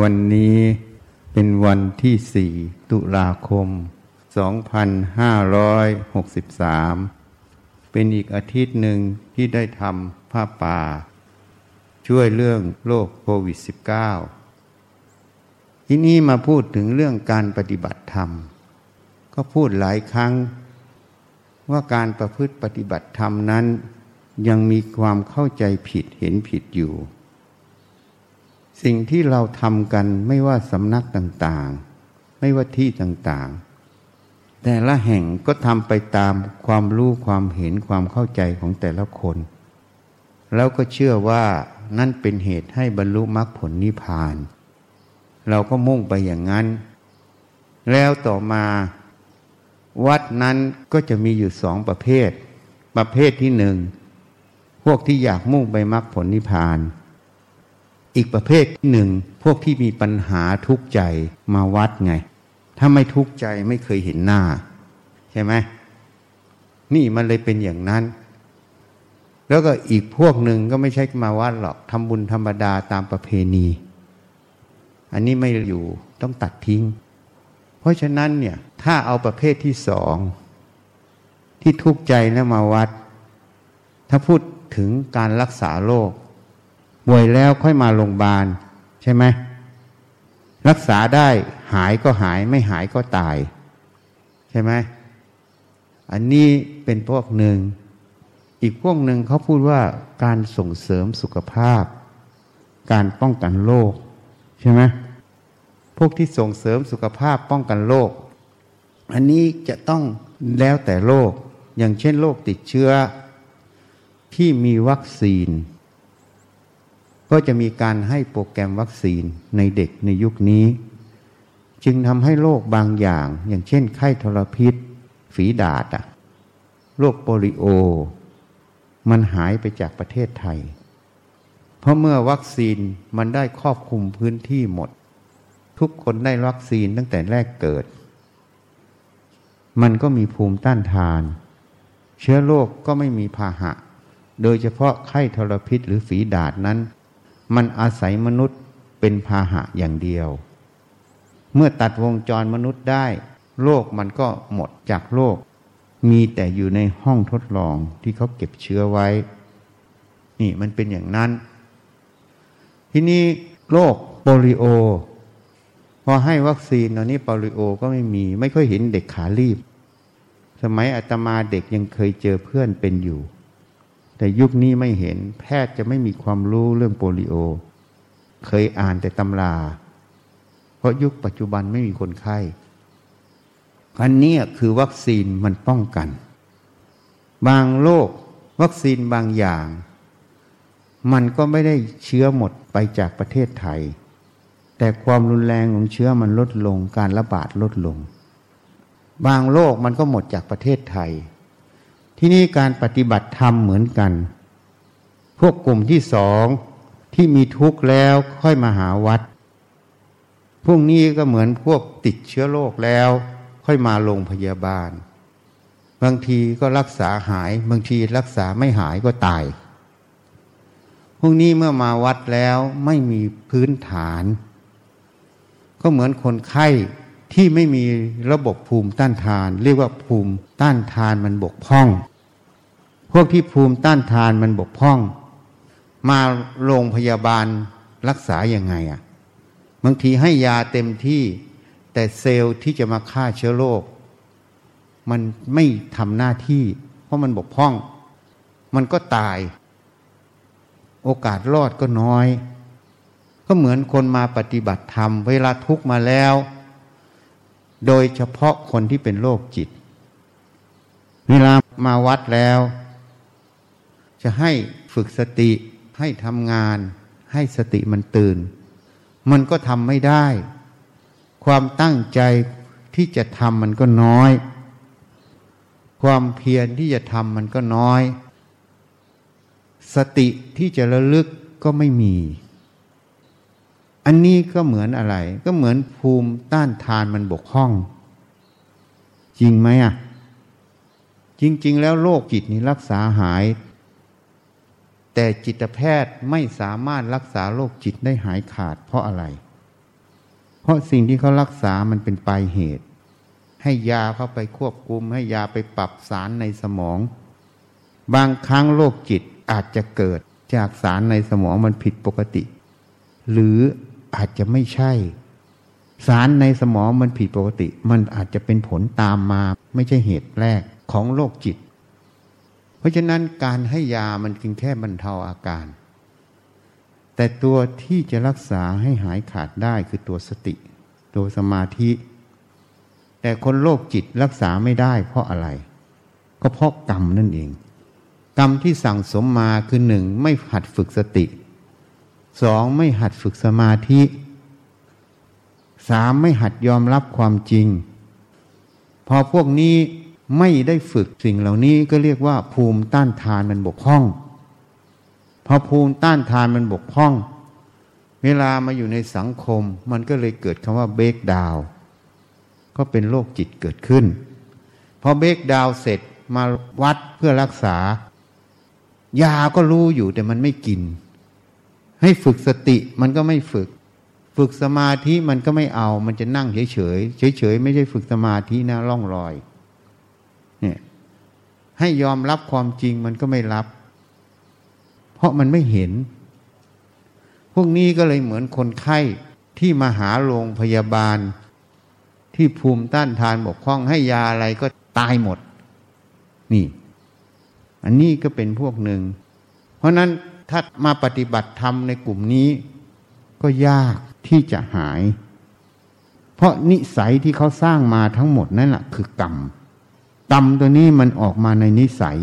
วันนี้เป็นวันที่สี่ตุลาคม 2563 เป็นอีกอาทิตย์หนึ่งที่ได้ทำผ้าป่า ช่วยเรื่องโรคโควิด -19 ที่นี้มาพูดถึงเรื่องการปฏิบัติธรรม ก็พูดหลายครั้ง ว่าการประพฤติปฏิบัติธรรมนั้น ยังมีความเข้าใจผิดเห็นผิดอยู่ สิ่งที่เราทำกันไม่ว่าสำนักต่างๆ ไม่ว่าที่ต่างๆ แต่ละแห่งก็ทำไปตามความรู้ความเห็นความเข้าใจของแต่ละคน แล้วก็เชื่อว่านั่นเป็นเหตุให้บรรลุมรรคผลนิพพาน เราก็มุ่งไปอย่างนั้น แล้วต่อมา วัดนั้นก็จะมีอยู่สองประเภท ประเภทที่หนึ่ง พวกที่อยากมุ่งไปมรรคผลนิพพาน อีกประเภทหนึ่ง พวกที่มีปัญหาทุกข์ใจมาวัดไง ถ้าไม่ทุกข์ใจไม่เคยเห็นหน้า ใช่ไหมนี่มันเลยเป็นอย่างนั้น แล้วก็อีกพวกหนึ่งก็ไม่ใช่มาวัดหรอกทำบุญธรรมดาตามประเพณี อันนี้ไม่อยู่ต้องตัดทิ้ง เพราะฉะนั้นเนี่ยถ้าเอาประเภทที่สอง ที่ทุกข์ใจแล้วมาวัด ถ้าพูดถึงการรักษาโรค ป่วยแล้วค่อยมาโรงพยาบาล ใช่ไหมรักษาได้หายก็หายไม่หายก็ตาย ใช่ไหมอันนี้เป็นพวกหนึ่ง อีกพวกหนึ่งเขาพูดว่าการส่งเสริมสุขภาพ การป้องกันโรคใช่ไหมพวกที่ส่งเสริมสุขภาพป้องกันโรคอันนี้จะต้องแล้วแต่โรคอย่างเช่นโรคติดเชื้อที่มีวัคซีน ก็จะมีการให้โปรแกรมวัคซีนในเด็กในยุคนี้ จึงทำให้โรคบางอย่าง อย่างเช่น ไข้ทรพิษ ฝีดาษโรคโปลิโอ มันหายไปจากประเทศไทย เพราะเมื่อวัคซีนมันได้ครอบคุมพื้นที่หมด ทุกคนได้วัคซีนตั้งแต่แรกเกิด มันก็มีภูมิต้านทาน เชื้อโรคกก็ไม่มีพาหะ โดยเฉพาะไข้ทรพิษหรือฝีดาดนั้น มันอาศัยมนุษย์เป็นพาหะอย่างเดียว เมื่อตัดวงจรมนุษย์ได้โรคมันก็หมดจากโรคมีแต่อยู่ในห้องทดลองที่เขาเก็บเชื้อไว้ นี่มันเป็นอย่างนั้น ที่นี้โรคโปลิโอ พอให้วัคซีนตอนนี้โปลิโอก็ไม่มี ไม่ค่อยเห็นเด็กขารีบ สมัยอาตมาเด็กยังเคยเจอเพื่อนเป็นอยู่ แต่ยุคนี้ไม่เห็นแพทย์จะไม่มีความรู้เรื่องโปลิโอ เคยอ่านแต่ตำรา เพราะยุคปัจจุบันไม่มีคนไข้อันนี้คือวัคซีนมันป้องกัน บางโรควัคซีนบางอย่าง มันก็ไม่ได้เชื้อหมดไปจากประเทศไทย แต่ความรุนแรงของเชื้อมันลดลงการระบาดลดลง บางโรคมันก็หมดจากประเทศไทย ที่นี่การปฏิบัติธรรมเหมือนกัน พวกกลุ่มที่สองที่มีทุกข์แล้วค่อยมาหาวัด พวกนี้ก็เหมือนพวกติดเชื้อโรคแล้ว ค่อยมาโรงพยาบาล บางทีก็รักษาหาย บางทีรักษาไม่หายก็ตาย พวกนี้เมื่อมาวัดแล้วไม่มีพื้นฐาน ก็เหมือนคนไข้ ที่ไม่มีระบบภูมิต้านทาน เรียกว่าภูมิต้านทานมันบกพร่อง พวกที่ภูมิต้านทานมันบกพร่อง มาโรงพยาบาลรักษาอย่างไงอะ่ะบางทีให้ยาเต็มที่ แต่เซลล์ที่จะมาฆ่าเชื้อโรคมันไม่ทำหน้าที่ เพราะมันบกพร่อง มันก็ตาย โอกาสรอดก็น้อย ก็เหมือนคนมาปฏิบัติธรรม เวลาทุกมาแล้ว โดยเฉพาะคนที่เป็นโรคจิต เวลามาวัดแล้ว จะให้ฝึกสติให้ทำงาน ให้สติมันตื่น มันก็ทำไม่ได้ ความตั้งใจที่จะทำมันก็น้อย ความเพียรที่จะทำมันก็น้อย สติที่จะระลึกก็ไม่มี อันนี้ก็เหมือนอะไร ก็เหมือนภูมิต้านทานมันบกพร่อง จริงไหมอะ จริง ๆ แล้วโรคจิตนี้รักษาหาย แต่จิตแพทย์ไม่สามารถรักษาโรคจิตได้หายขาดเพราะอะไร เพราะสิ่งที่เขารักษามันเป็นปลายเหตุ ให้ยาเข้าไปควบคุม ให้ยาไปปรับสารในสมอง บางครั้งโรคจิตอาจจะเกิดจากสารในสมองมันผิดปกติ หรือ อาจจะไม่ใช่ สารในสมองมันผิดปกติ มันอาจจะเป็นผลตามมา ไม่ใช่เหตุแรกของโรคจิต เพราะฉะนั้นการให้ยามันเพียงแค่บรรเทาอาการ แต่ตัวที่จะรักษาให้หายขาดได้คือตัวสติ ตัวสมาธิ แต่คนโรคจิตรักษาไม่ได้เพราะอะไร ก็เพราะกรรมนั่นเองกรรมที่สั่งสมมาคือหนึ่งไม่หัดฝึกสติ สองไม่หัดฝึกสมาธิสามไม่หัดยอมรับความจริง พอพวกนี้ไม่ได้ฝึกสิ่งเหล่านี้ก็เรียกว่า ภูมิต้านทานมันบกพร่อง พอภูมิต้านทานมันบกพร่อง เวลามาอยู่ในสังคม มันก็เลยเกิดคำว่าเบรกดาวก็เป็นโรคจิตเกิดขึ้น พอเบรกดาวเสร็จมาวัดเพื่อรักษา ยาก็รู้อยู่แต่มันไม่กิน ให้ฝึกสติมันก็ไม่ฝึก ฝึกสมาธิมันก็ไม่เอา มันจะนั่งเฉยเฉยเฉยเฉยไม่ใช่ฝึกสมาธินะล่องรอย เนี่ยให้ยอมรับความจริงมันก็ไม่รับ เพราะมันไม่เห็น พวกนี้ก็เลยเหมือนคนไข้ที่มาหาโรงพยาบาล ที่ภูมิต้านทานบกพร่องให้ยาอะไรก็ตายหมด นี่ อันนี้ก็เป็นพวกหนึ่ง เพราะนั้น ถ้ามาปฏิบัติธรรมในกลุ่มนี้ ก็ยากที่จะหาย เพราะนิสัยที่เขาสร้างมาทั้งหมดนั่นแหละคือกรรมกรรมตัวนี้มันออกมาในนิสัย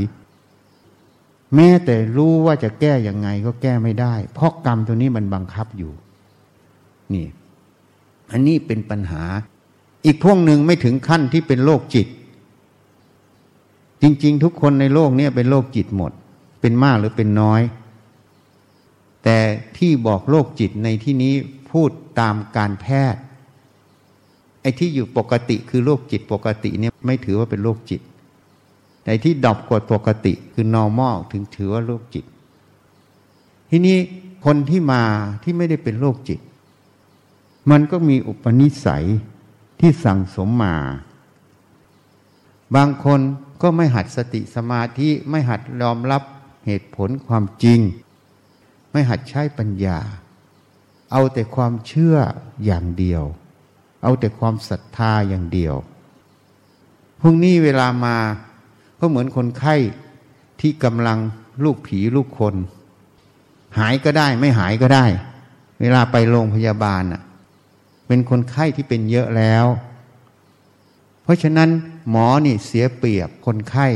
แม้แต่รู้ว่าจะแก้ยังไงก็แก้ไม่ได้ เพราะกรรมตัวนี้มันบังคับอยู่ นี่ อันนี้เป็นปัญหา อีกพวกหนึ่งไม่ถึงขั้นที่เป็นโรคจิต จริง ๆ ทุกคนในโลกนี้เป็นโรคจิตหมด เป็นมากหรือเป็นน้อย แต่ที่บอกโรคจิตในที่นี้พูดตามการแพทย์ ไอ้ที่อยู่ปกติคือโรคจิตปกติเนี่ยไม่ถือว่าเป็นโรคจิตแต่ที่ดอบกว่าปกติคือ normal ถึงถือว่าโรคจิต ทีนี้คนที่มาที่ไม่ได้เป็นโรคจิต มันก็มีอุปนิสัยที่สั่งสมมา บางคนก็ไม่หัดสติสมาธิไม่หัดยอมรับเหตุผลความจริง ไม่หัดใช้ปัญญา เอาแต่ความเชื่ออย่างเดียว เอาแต่ความศรัทธาอย่างเดียวพรุ่งนี้เวลามาก็เหมือนคนไข้ที่กำลังลูกผีลูกคน หายก็ได้ไม่หายก็ได้ เวลาไปโรงพยาบาลอะ เป็นคนไข้ที่เป็นเยอะแล้ว เพราะฉะนั้นหมอนี่เสียเปรียบคนไข้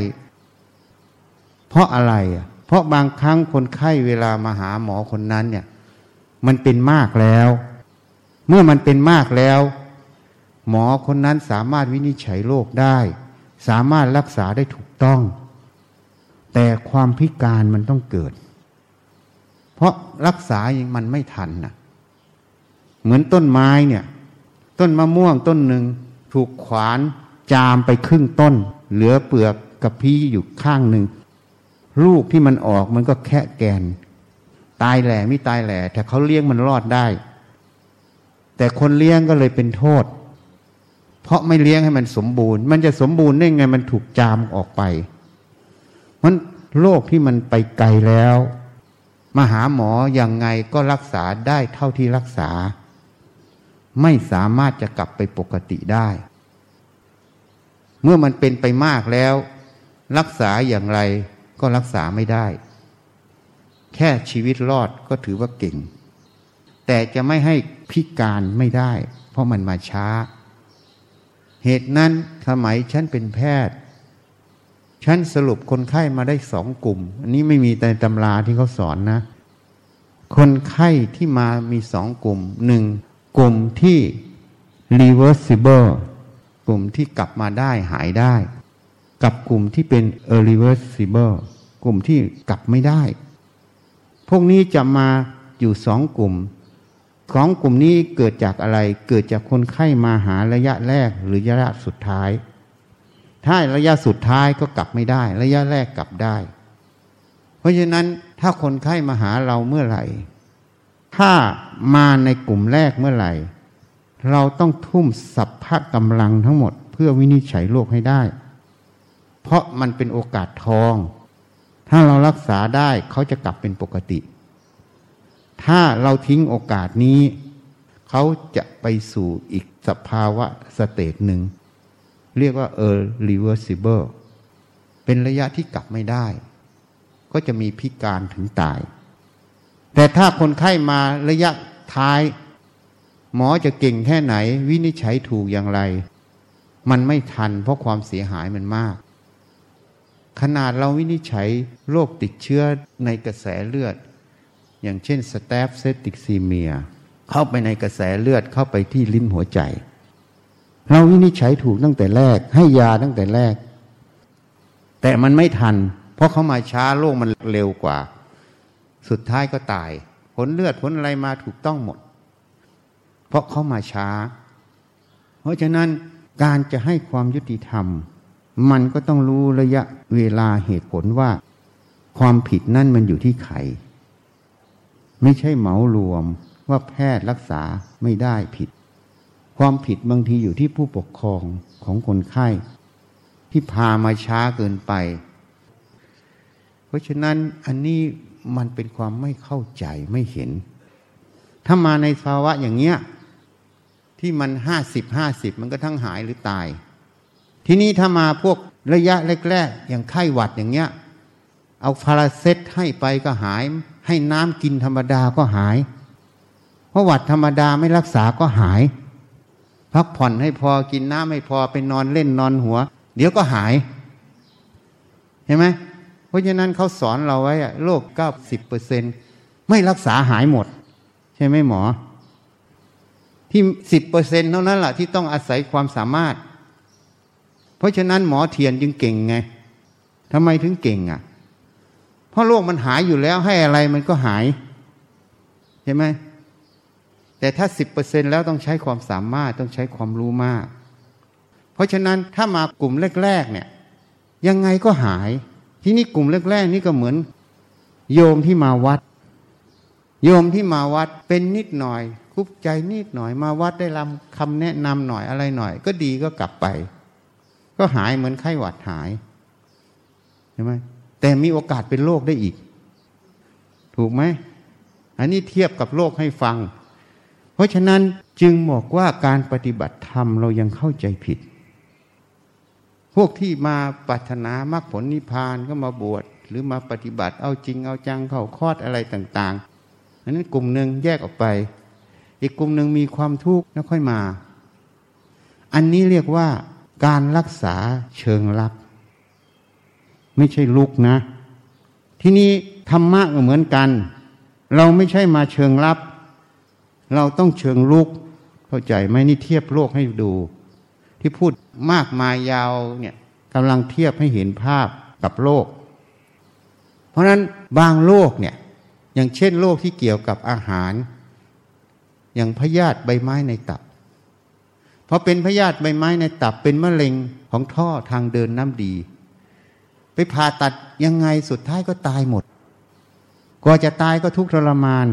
เพราะอะไรอะ เพราะบางครั้งคนไข้เวลามาหาหมอคนนั้นเนี่ย มันเป็นมากแล้ว เมื่อมันเป็นมากแล้ว หมอคนนั้นสามารถวินิจฉัยโรคได้ สามารถรักษาได้ถูกต้อง แต่ความพิการมันต้องเกิด เพราะรักษายังมันไม่ทันนะเหมือนต้นไม้เนี่ย ต้นมะม่วงต้นหนึ่งถูกขวานจามไปครึ่งต้น เหลือเปลือกกับพีอยู่ข้างหนึ่ง ลูกที่มันออกมันก็แค่แกน ตายแหล่ไม่ตายแหล่แต่เขาเลี้ยงมันรอดได้ แต่คนเลี้ยงก็เลยเป็นโทษ เพราะไม่เลี้ยงให้มันสมบูรณ์ มันจะสมบูรณ์ได้ไงมันถูกจามออกไปมันโรคที่มันไปไกลแล้ว มาหาหมออย่างไงก็รักษาได้เท่าที่รักษา ไม่สามารถจะกลับไปปกติได้ เมื่อมันเป็นไปมากแล้ว รักษาอย่างไร ก็รักษาไม่ได้ แค่ชีวิตรอดก็ถือว่าเก่ง แต่จะไม่ให้พิการไม่ได้ เพราะมันมาช้า เหตุนั้นสมัยฉันเป็นแพทย์ ฉันสรุปคนไข้มาได้สองกลุ่ม อันนี้ไม่มีในตำราที่เขาสอนนะ คนไข้ที่มามีสองกลุ่มหนึ่งกลุ่มที่ reversible กลุ่มที่กลับมาได้หายได้ กับกลุ่มที่เป็น irreversible กลุ่มที่กลับไม่ได้ พวกนี้จะมาอยู่สองกลุ่มของกลุ่มนี้เกิดจากอะไร เกิดจากคนไข้มาหาระยะแรกหรือระยะสุดท้าย ถ้าระยะสุดท้ายก็กลับไม่ได้ ระยะแรกกลับได้ เพราะฉะนั้นถ้าคนไข้มาหาเราเมื่อไหร่ ถ้ามาในกลุ่มแรกเมื่อไหร่ เราต้องทุ่มสัพพะกำลังทั้งหมด เพื่อวินิจฉัยโรคให้ได้ เพราะมันเป็นโอกาสทอง ถ้าเรารักษาได้เขาจะกลับเป็นปกติ ถ้าเราทิ้งโอกาสนี้ เขาจะไปสู่อีกสภาวะสเตจหนึ่ง เรียกว่า irreversible เป็นระยะที่กลับไม่ได้ ก็จะมีพิการถึงตาย แต่ถ้าคนไข้มาระยะท้าย หมอจะเก่งแค่ไหน วินิจฉัยถูกอย่างไร มันไม่ทันเพราะความเสียหายมันมาก ขนาดเราวินิจฉัยโรคติดเชื้อในกระแสเลือด อย่างเช่นสเตฟเซติกซีเมีย เข้าไปในกระแสเลือดเข้าไปที่ลิ้นหัวใจ เราวินิจฉัยถูกตั้งแต่แรก ให้ยาตั้งแต่แรก แต่มันไม่ทัน เพราะเขามาช้าโรคมันเร็วกว่า สุดท้ายก็ตาย ผลเลือดผลอะไรมาถูกต้องหมด เพราะเขามาช้า เพราะฉะนั้นการจะให้ความยุติธรรม มันก็ต้องรู้ระยะเวลาเหตุผลว่า ความผิดนั่นมันอยู่ที่ใครไม่ใช่เหมารวมว่าแพทย์รักษาไม่ได้ผิด ความผิดบางทีอยู่ที่ผู้ปกครองของคนไข้ ที่พามาช้าเกินไป เพราะฉะนั้นอันนี้มันเป็นความไม่เข้าใจไม่เห็น ถ้ามาในภาวะอย่างเงี้ยที่มันห้าสิบห้าสิบมันก็ทั้งหายหรือตาย ทีนี้ถ้ามาพวกระยะแรกๆอย่างไข้หวัดอย่างเงี้ย เอาพาราเซตให้ไปก็หาย ให้น้ำกินธรรมดาก็หาย เพราะหวัดธรรมดาไม่รักษาก็หาย พักผ่อนให้พอกินน้ำให้พอไปนอนเล่นนอนหัว เดี๋ยวก็หาย เห็นไหมเพราะฉะนั้นเขาสอนเราไว้โรคเก้าสิบเปอร์เซ็นไม่รักษาหายหมด ใช่ไหมหมอ ที่สิบเปอร์เซ็นเท่านั้นแหละที่ต้องอาศัยความสามารถ เพราะฉะนั้นหมอเทียนจึงเก่งไงทำไมถึงเก่งอะ เพราะโรคมันหายอยู่แล้วให้อะไรมันก็หายใช่ไหมแต่ถ้าสิบเปอร์เซ็นแล้วต้องใช้ความสามารถต้องใช้ความรู้มาก เพราะฉะนั้นถ้ามากลุ่มแรกๆเนี่ย ยังไงก็หาย ที่นี่กลุ่มแรกๆนี่ก็เหมือน โยมที่มาวัด โยมที่มาวัดเป็นนิดหน่อย คุบใจนิดหน่อยมาวัดได้รับคำแนะนำหน่อยอะไรหน่อย ก็ดีก็กลับไป ก็หายเหมือนไข้หวัดหายใช่ไหมแต่มีโอกาสเป็นโรคได้อีก ถูกไหมอันนี้เทียบกับโรคให้ฟัง เพราะฉะนั้นจึงบอกว่าการปฏิบัติธรรมเรายังเข้าใจผิด พวกที่มาปรารถนามรรคผลนิพพานก็มาบวชหรือมาปฏิบัติเอาจริงเอาจังเข้าคอดอะไรต่างๆอันนั้นกลุ่มหนึ่งแยกออกไป อีกกลุ่มหนึ่งมีความทุกข์แล้วค่อยมา อันนี้เรียกว่า การรักษาเชิงลับ ไม่ใช่ลุกนะ ที่นี้ธรรมะก็เหมือนกัน เราไม่ใช่มาเชิงลับ เราต้องเชิงลุก เข้าใจไหมนี่เทียบโลกให้ดู ที่พูดมากมายยาวเนี่ยกำลังเทียบให้เห็นภาพกับโลก เพราะนั้นบางโรคเนี่ยอย่างเช่นโรคที่เกี่ยวกับอาหาร อย่างพยาธิใบไม้ในตับ พอเป็นพยาธิใบไม้ในตับเป็นมะเร็งของท่อทางเดินน้ำดี ไปผ่าตัดยังไงสุดท้ายก็ตายหมดกว่าจะตายก็ทุกข์ทรมาน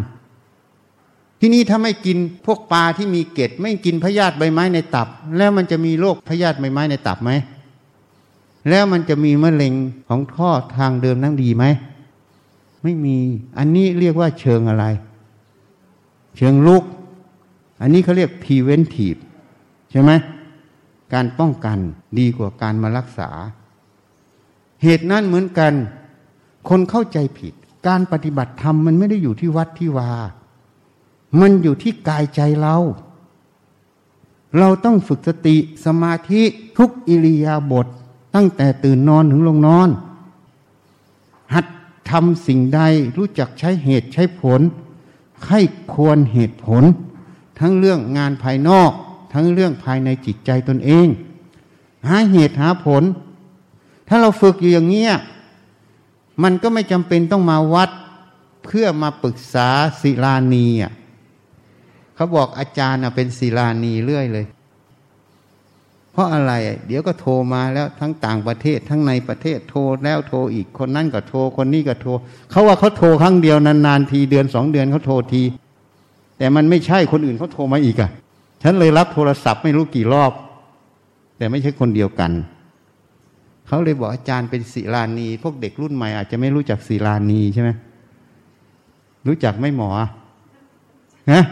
ที่นี่ถ้าไม่กินพวกปลาที่มีเกล็ดไม่กินพยาธิใบไม้ในตับ แล้วมันจะมีโรคพยาธิใบไม้ในตับไหมแล้วมันจะมีมะเร็งของท่อทางเดินน้ำดีไหมไม่มีอันนี้เรียกว่าเชิงอะไร เชิงลุก อันนี้เขาเรียก preventive ใช่ไหมการป้องกันดีกว่าการมารักษา เหตุนั้นเหมือนกัน คนเข้าใจผิด การปฏิบัติธรรมมันไม่ได้อยู่ที่วัดที่วา มันอยู่ที่กายใจเรา เราต้องฝึกสติสมาธิทุกอิริยาบถตั้งแต่ตื่นนอนถึงลงนอน หัดทำสิ่งใดรู้จักใช้เหตุใช้ผลให้ควรเหตุผล ทั้งเรื่องงานภายนอก ทั้งเรื่องภายในจิตใจตนเอง หาเหตุหาผล ถ้าเราฝึกอยู่อย่างเงี้ยมันก็ไม่จำเป็นต้องมาวัดเพื่อมาปรึกษาศิลานีอะเขาบอกอาจารย์เป็นศิลานีเรื่อยเลย เพราะอะไร เดี๋ยวก็โทรมาแล้วทั้งต่างประเทศทั้งในประเทศโทรแล้วโทรอีกคนนั่นก็โทรคนนี้ก็โทรเขาว่าเขาโทรครั้งเดียวนานๆทีเดือนสองเดือนเขาโทรที แต่มันไม่ใช่คนอื่นเขาโทรมาอีกอะ ฉันเลยรับโทรศัพท์ไม่รู้กี่รอบ แต่ไม่ใช่คนเดียวกัน เขาเลยบอกอาจารย์เป็นศิลานีพวกเด็กรุ่นใหม่อาจจะไม่รู้จักศิลานีใช่ไหมรู้จักไม่หมอฮะ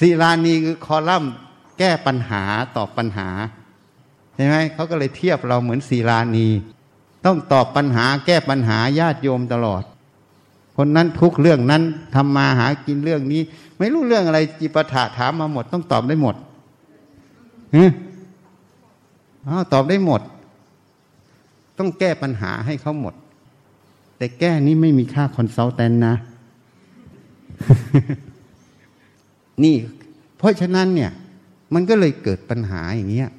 ศิลานีคือคอลัมน์แก้ปัญหาตอบปัญหาใช่ไหมเขาก็เลยเทียบเราเหมือนศิลานี ต้องตอบปัญหาแก้ปัญหาญาติโยมตลอด คนนั้นทุกเรื่องนั้นทำมาหากินเรื่องนี้ ไม่รู้เรื่องอะไรจิปถาถามมาหมด ต้องตอบได้หมดอ๋อตอบได้หมด ต้องแก้ปัญหาให้เขาหมด แต่แก้นี้ไม่มีค่าคอนซัลแทนนะ นี่เพราะฉะนั้นเนี่ย มันก็เลยเกิดปัญหาอย่างเงี้ย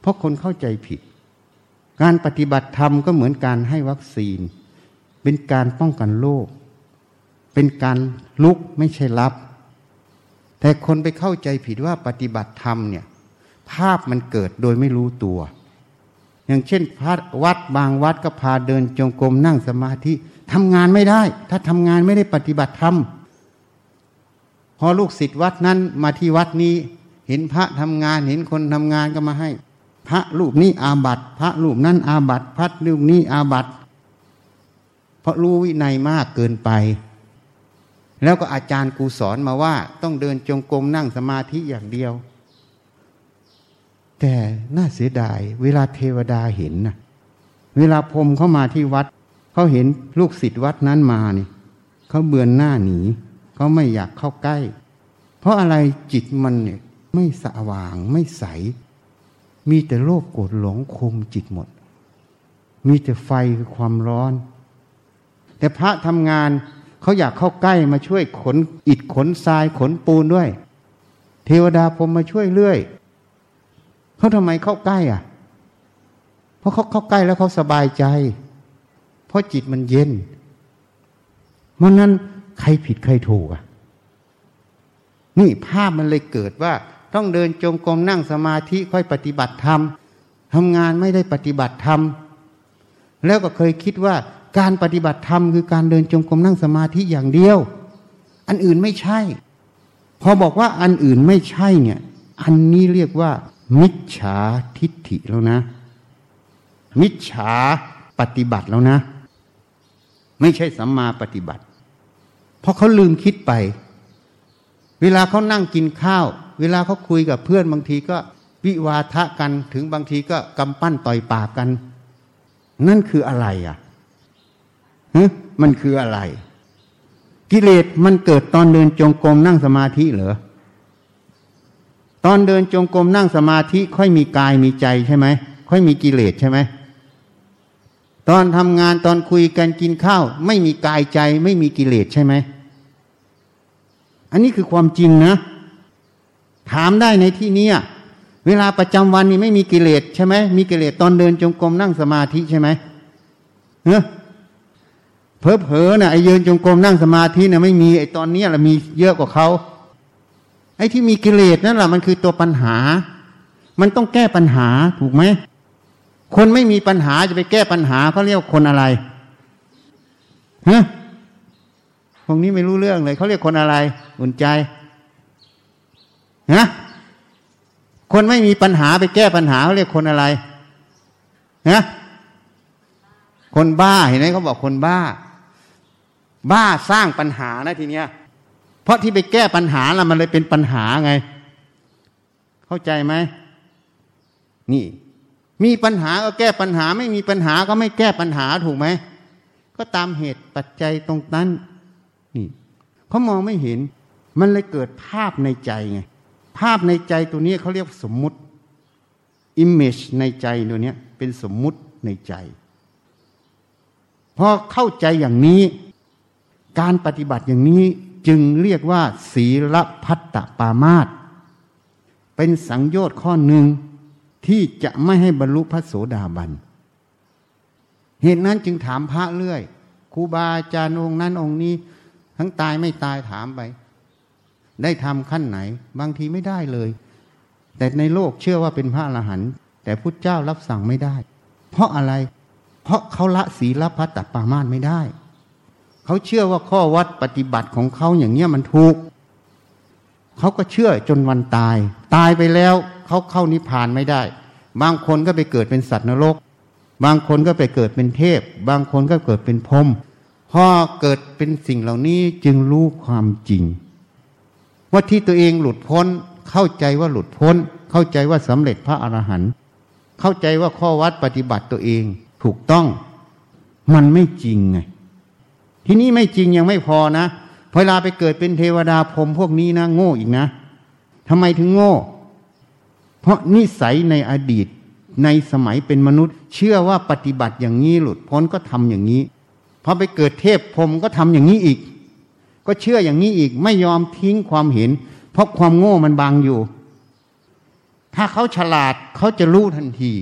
เพราะคนเข้าใจผิด การปฏิบัติธรรมก็เหมือนการให้วัคซีน เป็นการป้องกันโรค เป็นการลุกไม่ใช่รับ แต่คนไปเข้าใจผิดว่าปฏิบัติธรรมเนี่ยภาพมันเกิดโดยไม่รู้ตัว อย่างเช่นพระวัดบางวัดก็พาเดินจงกรมนั่งสมาธิทำงานไม่ได้ ถ้าทำงานไม่ได้ปฏิบัติธรรมพอลูกศิษย์วัดนั้นมาที่วัดนี้ เห็นพระทำงานเห็นคนทำงานก็มาให้ พระรูปนี้อาบัติพระรูปนั้นอาบัติพระรูปนี้อาบัตเพราะรู้วินัยมากเกินไป แล้วก็อาจารย์กูสอนมาว่า ต้องเดินจงกรมนั่งสมาธิอย่างเดียว แต่น่าเสียดาย เวลาเทวดาเห็นนะเวลาพรมเข้ามาที่วัด เขาเห็นลูกศิษย์วัดนั้นมานี่เขาเบือนหน้าหนีเขาไม่อยากเข้าใกล้ เพราะอะไรจิตมันเนี่ยไม่สว่างไม่ใส มีแต่โลภโกรธหลงคุมจิตหมด มีแต่ไฟคือความร้อน แต่พระทำงาน เขาอยากเข้าใกล้มาช่วยขนอิฐขนทรายขนปูนด้วย เทวดาพรมมาช่วยเรื่อยเขาทำไมเข้าใกล้อะ เพราะเขาเข้าใกล้แล้วเขาสบายใจ เพราะจิตมันเย็น เพราะนั้นใครผิดใครถูกอะ นี่ภาพมันเลยเกิดว่า ต้องเดินจงกรมนั่งสมาธิค่อยปฏิบัติธรรมทำงานไม่ได้ปฏิบัติธรรมแล้วก็เคยคิดว่า การปฏิบัติธรรมคือการเดินจงกรมนั่งสมาธิอย่างเดียว อันอื่นไม่ใช่ พอบอกว่าอันอื่นไม่ใช่เนี่ย อันนี้เรียกว่า มิจฉาทิฏฐิแล้วนะ มิจฉาปฏิบัติแล้วนะ ไม่ใช่สัมมาปฏิบัติ เพราะเขาลืมคิดไป เวลาเขานั่งกินข้าว เวลาเขาคุยกับเพื่อนบางทีก็วิวาทะกันถึงบางทีก็กำปั้นต่อยปากกัน นั่นคืออะไรอะฮะ มันคืออะไร กิเลสมันเกิดตอนเดินจงกรมนั่งสมาธิเหรอตอนเดินจงกรมนั่งสมาธิ ค่อยมีกายมีใจใช่ไหมค่อยมีกิเลสใช่ไหมตอนทำงานตอนคุยกันกินข้าว ไม่มีกายใจไม่มีกิเลสใช่ไหม อันนี้คือความจริงนะ ถามได้ในที่นี้เวลาประจำวันนี้ไม่มีกิเลสใช่ไหมมีกิเลสตอนเดินจงกรมนั่งสมาธิใช่ไหมเฮ้ เพอเพอนะ่ะไอ้ยืนจงกรมนั่งสมาธินะ่ะไม่มีไอ้ตอนนี้แหละมีเยอะกว่าเขาไอ้ที่มีกิเลสนั่นแหละมันคือตัวปัญหา มันต้องแก้ปัญหาถูกไหมคนไม่มีปัญหาจะไปแก้ปัญหาเขาเรียกคนอะไรฮะพวกนี้ไม่รู้เรื่องเลยเขาเรียกคนอะไรอุ่นใจฮะคนไม่มีปัญหาไปแก้ปัญหาเขาเรียกคนอะไรฮะคนบ้าเห็นไหมเขาบอกคนบ้า บ้าสร้างปัญหานะทีเนี้ย เพราะที่ไปแก้ปัญหาล้วมันเลยเป็นปัญหาไง เข้าใจไหมนี่ มีปัญหาก็แก้ปัญหา ไม่มีปัญหาก็ไม่แก้ปัญหาถูกไหมก็ตามเหตุปัจจัยตรงนั้น นี่เขามองไม่เห็น มันเลยเกิดภาพในใจไงภาพในใจตัวนี้เขาเรียกสมมุติ image ในใจตัวนี้เป็นสมมุติในใจ พอเข้าใจอย่างนี้ การปฏิบัติอย่างนี้จึงเรียกว่า ศีลพัตตปามาตเป็นสังโยชน์ข้อหนึ่งที่จะไม่ให้บรรลุพระโสดาบัน เหตุนั้นจึงถามพระเรื่อยครูบาอาจารย์องค์นั้นองค์นี้ ทั้งตายไม่ตายถามไป ได้ทำขั้นไหน บางทีไม่ได้เลย แต่ในโลกเชื่อว่าเป็นพระอรหันต์แต่พุทธเจ้ารับสั่งไม่ได้ เพราะอะไร เพราะเขาละศีลพัตตปามาตไม่ได้ เขาเชื่อว่าข้อวัดปฏิบัติของเขาอย่างเนี้ยมันถูก เขาก็เชื่อจนวันตาย ตายไปแล้วเขาเข้านิพพานไม่ได้ บางคนก็ไปเกิดเป็นสัตว์นรก บางคนก็ไปเกิดเป็นเทพ บางคนก็เกิดเป็นพรหมพอเกิดเป็นสิ่งเหล่านี้จึงรู้ความจริง ว่าที่ตัวเองหลุดพ้น เข้าใจว่าหลุดพ้น เข้าใจว่าสำเร็จพระอรหันต์เข้าใจว่าข้อวัดปฏิบัติตัวเองถูกต้อง มันไม่จริงไง ทีนี้ไม่จริงยังไม่พอนะเวลาไปเกิดเป็นเทวดาพรมพวกนี้นะโง่อีกนะทำไมถึงโง่ เพราะนิสัยในอดีตในสมัยเป็นมนุษย์ เชื่อว่าปฏิบัติอย่างนี้หลุดพ้นก็ทำอย่างนี้พอไปเกิดเทพพรมก็ทำอย่างนี้อีก ก็เชื่ออย่างนี้อีกไม่ยอมทิ้งความเห็น เพราะความโง่มันบังอยู่ ถ้าเขาฉลาดเขาจะรู้ทันที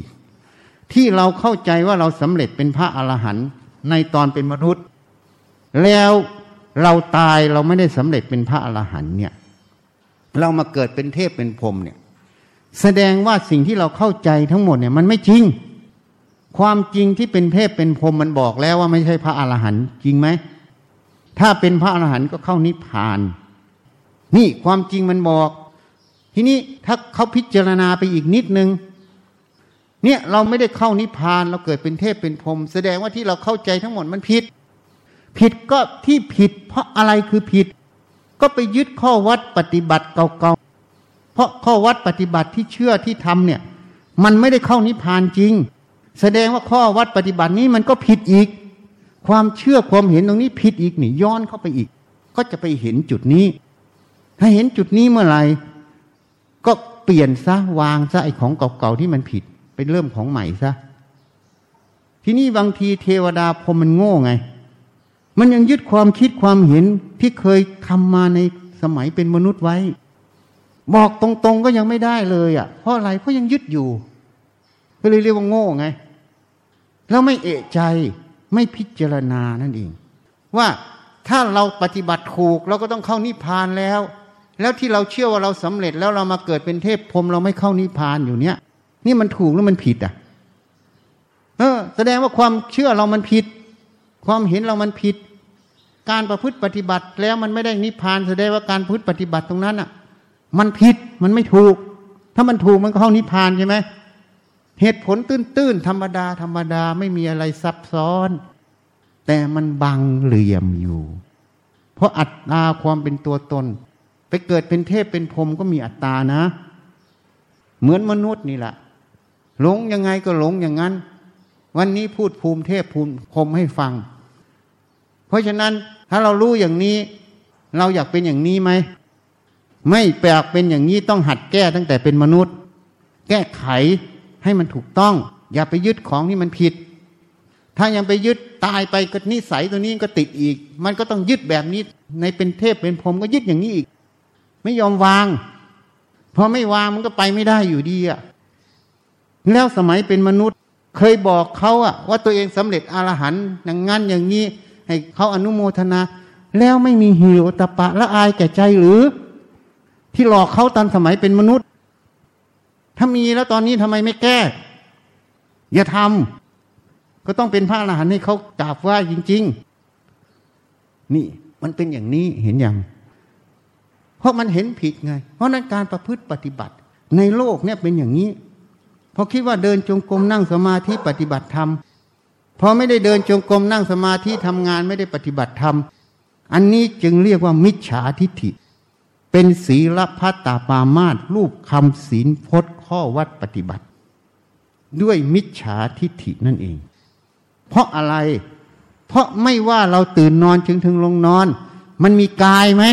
ที่เราเข้าใจว่าเราสำเร็จเป็นพระอรหันต์ในตอนเป็นมนุษย์ แล้วเราตายเราไม่ได้สำเร็จเป็นพระอรหันต์เนี่ย เรามาเกิดเป็นเทพเป็นพรหมเนี่ย แสดงว่าสิ่งที่เราเข้าใจทั้งหมดเนี่ย มันไม่จริง ความจริงที่เป็นเทพเป็นพรหมมันบอกแล้วว่าไม่ใช่พระอรหันต์จริงไหมถ้าเป็นพระอรหันต์ก็เข้านิพพาน นี่ความจริงมันบอก ทีนี้ถ้าเขาพิจารณาไปอีกนิดนึงเนี่ยเราไม่ได้เข้านิพพาน เราเกิดเป็นเทพเป็นพรหมแสดงว่าที่เราเข้าใจทั้งหมดมันผิด ผิดก็ที่ผิด เพราะอะไรคือผิด ก็ไปยึดข้อวัดปฏิบัติเก่าๆเพราะข้อวัดปฏิบัติที่เชื่อที่ทำเนี่ย มันไม่ได้เข้านิพพานจริง แสดงว่าข้อวัดปฏิบัตินี้มันก็ผิดอีก ความเชื่อความเห็นตรงนี้ผิดอีกนี่ย้อนเข้าไปอีก ก็จะไปเห็นจุดนี้ ถ้าเห็นจุดนี้เมื่อไหร่ก็เปลี่ยนซะวางซะไอ้ของเก่าๆที่มันผิดไปเริ่มของใหม่ซะทีนี้บางทีเทวดาพอมันโง่ไง มันยังยึดความคิดความเห็นที่เคยทำมาในสมัยเป็นมนุษย์ไว้ บอกตรงๆก็ยังไม่ได้เลยอะ เพราะอะไรเพราะยังยึดอยู่ ก็เลยเรียกว่าโง่ไง แล้วไม่เอะใจไม่พิจารณานั่นเอง ว่าถ้าเราปฏิบัติถูกเราก็ต้องเข้านิพพานแล้ว แล้วที่เราเชื่อว่าเราสำเร็จแล้วเรามาเกิดเป็นเทพพรมเราไม่เข้านิพพานอยู่เนี้ยนี่มันถูกหรือมันผิดอะ เออ แสดงว่าความเชื่อเรามันผิด ความเห็นเรามันผิด การประพฤติปฏิบัติแล้วมันไม่ได้นิพพานแสดงว่าการพฤติปฏิบัติตรงนั้นอะ มันผิดมันไม่ถูก ถ้ามันถูกมันก็เข้านิพพานใช่ไหมเหตุผลตื้นๆธรรมดา ธรรมดาไม่มีอะไรซับซ้อน แต่มันบังเหลี่ยมอยู่ เพราะอัตตาความเป็นตัวตน ไปเกิดเป็นเทพเป็นพรมก็มีอัตตานะ เหมือนมนุษย์นี่แหละหลงยังไงก็หลงอย่างนั้น วันนี้พูดภูมิเทพภูมิพรมให้ฟัง เพราะฉะนั้นถ้าเรารู้อย่างนี้ เราอยากเป็นอย่างนี้ไหมไม่แปลกเป็นอย่างนี้ต้องหัดแก้ตั้งแต่เป็นมนุษย์ แก้ไขให้มันถูกต้อง อย่าไปยึดของที่มันผิด ถ้ายังไปยึดตายไปก็นิสัยตัวนี้ก็ติดอีก มันก็ต้องยึดแบบนี้ ในเป็นเทพเป็นพรมก็ยึดอย่างนี้อีก ไม่ยอมวางพอไม่วางมันก็ไปไม่ได้อยู่ดีอะแล้วสมัยเป็นมนุษย์ เคยบอกเขาอะว่าตัวเองสำเร็จอรหันต์อย่างงั้นอย่างนี้ ให้เขาอนุโมทนา แล้วไม่มีหิวตะปะละอายแก่ใจหรือ ที่หลอกเขาตอนสมัยเป็นมนุษย์ ถ้ามีแล้วตอนนี้ทำไมไม่แก้ อย่าทำก็ต้องเป็นพระอรหันต์ให้เขากราบไหว้จริง ๆ นี่มันเป็นอย่างนี้เห็นอย่างเพราะมันเห็นผิดไง เพราะนั้นการประพฤติปฏิบัติ ในโลกเนี่ยเป็นอย่างนี้พอคิดว่าเดินจงกรมนั่งสมาธิปฏิบัติธรรม พอไม่ได้เดินจงกรมนั่งสมาธิทำงานไม่ได้ปฏิบัติธรรม อันนี้จึงเรียกว่ามิจฉาทิฏฐิ เป็นศีลพัตตาปามาตรูปคำศีลพจน์ข้อวัดปฏิบัติ ด้วยมิจฉาทิฏฐินั่นเอง เพราะอะไร เพราะไม่ว่าเราตื่นนอนจึงถึงลงนอน มันมีกายไหม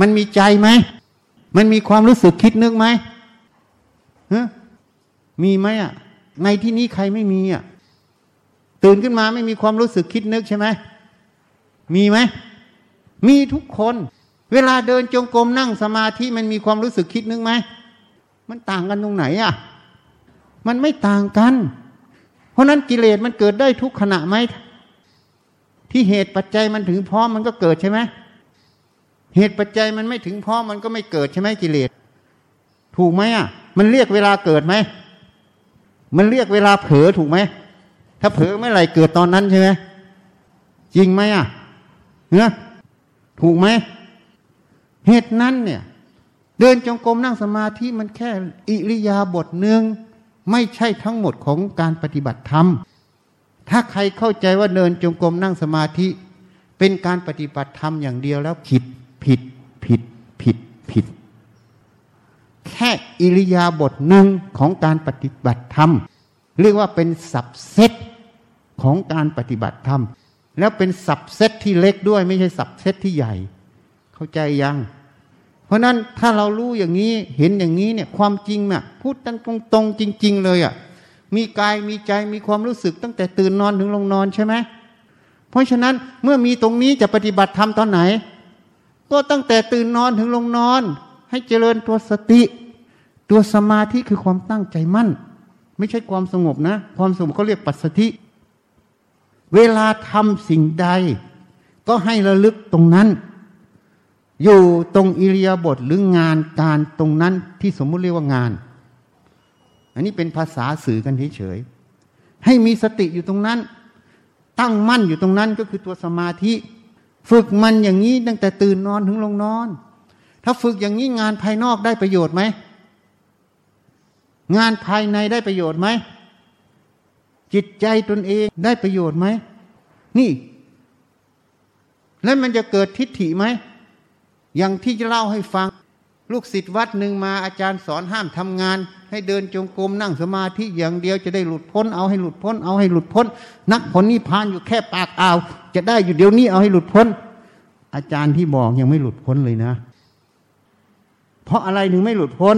มันมีใจไหม มันมีความรู้สึกคิดนึกไหมฮะมีไหมอะ ในที่นี้ใครไม่มีอะ ตื่นขึ้นมาไม่มีความรู้สึกคิดนึกใช่ไหมมีไหมมีทุกคน เวลาเดินจงกรมนั่งสมาธิมันมีความรู้สึกคิดนึกไหมมันต่างกันตรงไหนอะ มันไม่ต่างกัน เพราะนั้นกิเลสมันเกิดได้ทุกขณะไหมที่เหตุปัจจัยมันถึงพร้อมมันก็เกิดใช่ไหมเหตุปัจจัยมันไม่ถึงพร้อมมันก็ไม่เกิดใช่ไหมกิเลส ถูกไหมอะ มันเรียกเวลาเกิดไหม มันเรียกเวลาเผลอถูกไหม ถ้าเผลอเมื่อไหร่เกิดตอนนั้นใช่ไหมจริงไหมอะเนะถูกไหมเหตุนั้นเนี่ย เดินจงกรมนั่งสมาธิมันแค่อิริยาบถหนึ่งไม่ใช่ทั้งหมดของการปฏิบัติธรรม ถ้าใครเข้าใจว่าเดินจงกรมนั่งสมาธิ เป็นการปฏิบัติธรรมอย่างเดียวแล้วผิดผิดผิดผิดผิด แค่อิริยาบถหนึ่งของการปฏิบัติธรรม เรียกว่าเป็นสับเซต ของการปฏิบัติธรรม แล้วเป็นสับเซตที่เล็กด้วยไม่ใช่สับเซตที่ใหญ่ เข้าใจยัง เพราะนั้นถ้าเรารู้อย่างนี้เห็นอย่างนี้เนี่ยความจริงน่ะพูดตั้งตรงๆจริง ๆ เลยอะมีกายมีใจมีความรู้สึกตั้งแต่ตื่นนอนถึงลงนอนใช่ไหมเพราะฉะนั้นเมื่อมีตรงนี้จะปฏิบัติธรรมตอนไหน ก็ตั้งแต่ตื่นนอนถึงลงนอน ให้เจริญตัวสติ ตัวสมาธิคือความตั้งใจมั่น ไม่ใช่ความสงบนะ ความสงบเขาเรียกปัสสธิ เวลาทำสิ่งใด ก็ให้ระลึกตรงนั้น อยู่ตรงอิริยาบถหรืองานการตรงนั้นที่สมมุติเรียกว่างาน อันนี้เป็นภาษาสื่อกันเฉยๆให้มีสติอยู่ตรงนั้น ตั้งมั่นอยู่ตรงนั้นก็คือตัวสมาธิ ฝึกมันอย่างนี้ตั้งแต่ตื่นนอนถึงลงนอน ถ้าฝึกอย่างนี้งานภายนอกได้ประโยชน์ไหมงานภายในได้ประโยชน์ไหม จิตใจตนเองได้ประโยชน์ไหม นี่ แล้วมันจะเกิดทิฏฐิไหม อย่างที่จะเล่าให้ฟัง ลูกศิษย์วัดหนึ่งมาอาจารย์สอนห้ามทำงาน ให้เดินจงกรมนั่งสมาธิอย่างเดียวจะได้หลุดพ้น เอาให้หลุดพ้น เอาให้หลุดพ้น นักผลนิพพานอยู่แค่ปากอ่าว จะได้อยู่เดี๋ยวนี้เอาให้หลุดพ้น อาจารย์ที่บอกยังไม่หลุดพ้นเลยนะ เพราะอะไรถึงไม่หลุดพ้น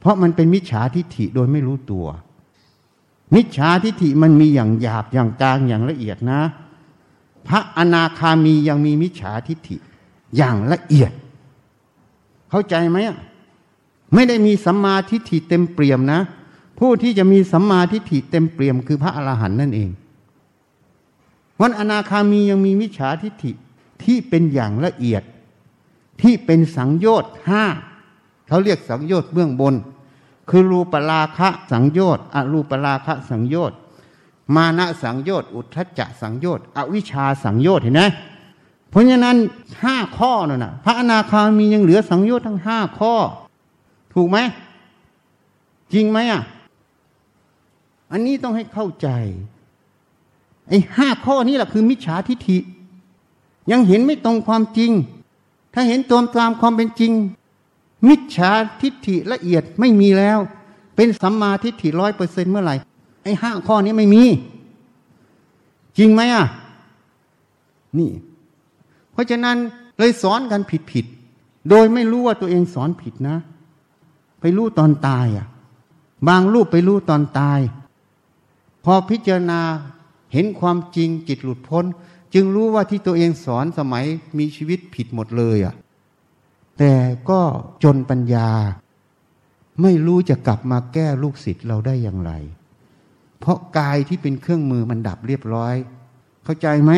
เพราะมันเป็นมิจฉาทิฏฐิโดยไม่รู้ตัว มิจฉาทิฏฐิมันมีอย่างหยาบอย่างกลางอย่างละเอียดนะ พระอนาคามียังมีมิจฉาทิฏฐิอย่างละเอียด เข้าใจไหมไม่ได้มีสัมมาทิฏฐิเต็มเปี่ยมนะ ผู้ที่จะมีสัมมาทิฏฐิเต็มเปี่ยมคือพระอรหันต์นั่นเองวันอนาคามียังมีมิจฉาทิฏฐิที่เป็นอย่างละเอียด ที่เป็นสังโยชน์ห้าเขาเรียกสังโยชน์เบื้องบน คือรูปราคะสังโยชน์อรูปราคะสังโยชน์มานะสังโยชน์อุทธัจจะสังโยชน์อวิชชาสังโยชน์เห็นไหมเพราะฉะนั้นห้าข้อนั่นนะพระอนาคามียังเหลือสังโยชน์ทั้งห้าข้อ ถูกไหมจริงไหมอะอันนี้ต้องให้เข้าใจไอ้ห้าข้อนี้แหละคือมิจฉาทิฏฐิ ยังเห็นไม่ตรงความจริง ถ้าเห็นตรงตามความเป็นจริง มิจฉาทิฏฐิละเอียดไม่มีแล้ว เป็นสัมมาทิฏฐิร้อยเปอร์เซ็นเมื่อไหร่ ไอ้ห้าข้อนี้ไม่มี จริงไหมอะ นี่ เพราะฉะนั้นเลยสอนกันผิดผิด โดยไม่รู้ว่าตัวเองสอนผิดนะ ไปรู้ตอนตายอะ บางรูปไปรู้ตอนตาย พอพิจารณาเห็นความจริงจิตหลุดพ้น จึงรู้ว่าที่ตัวเองสอนสมัยมีชีวิตผิดหมดเลยอะ แต่ก็จนปัญญา ไม่รู้จะกลับมาแก้ลูกศิษย์เราได้อย่างไร เพราะกายที่เป็นเครื่องมือมันดับเรียบร้อย เข้าใจไหม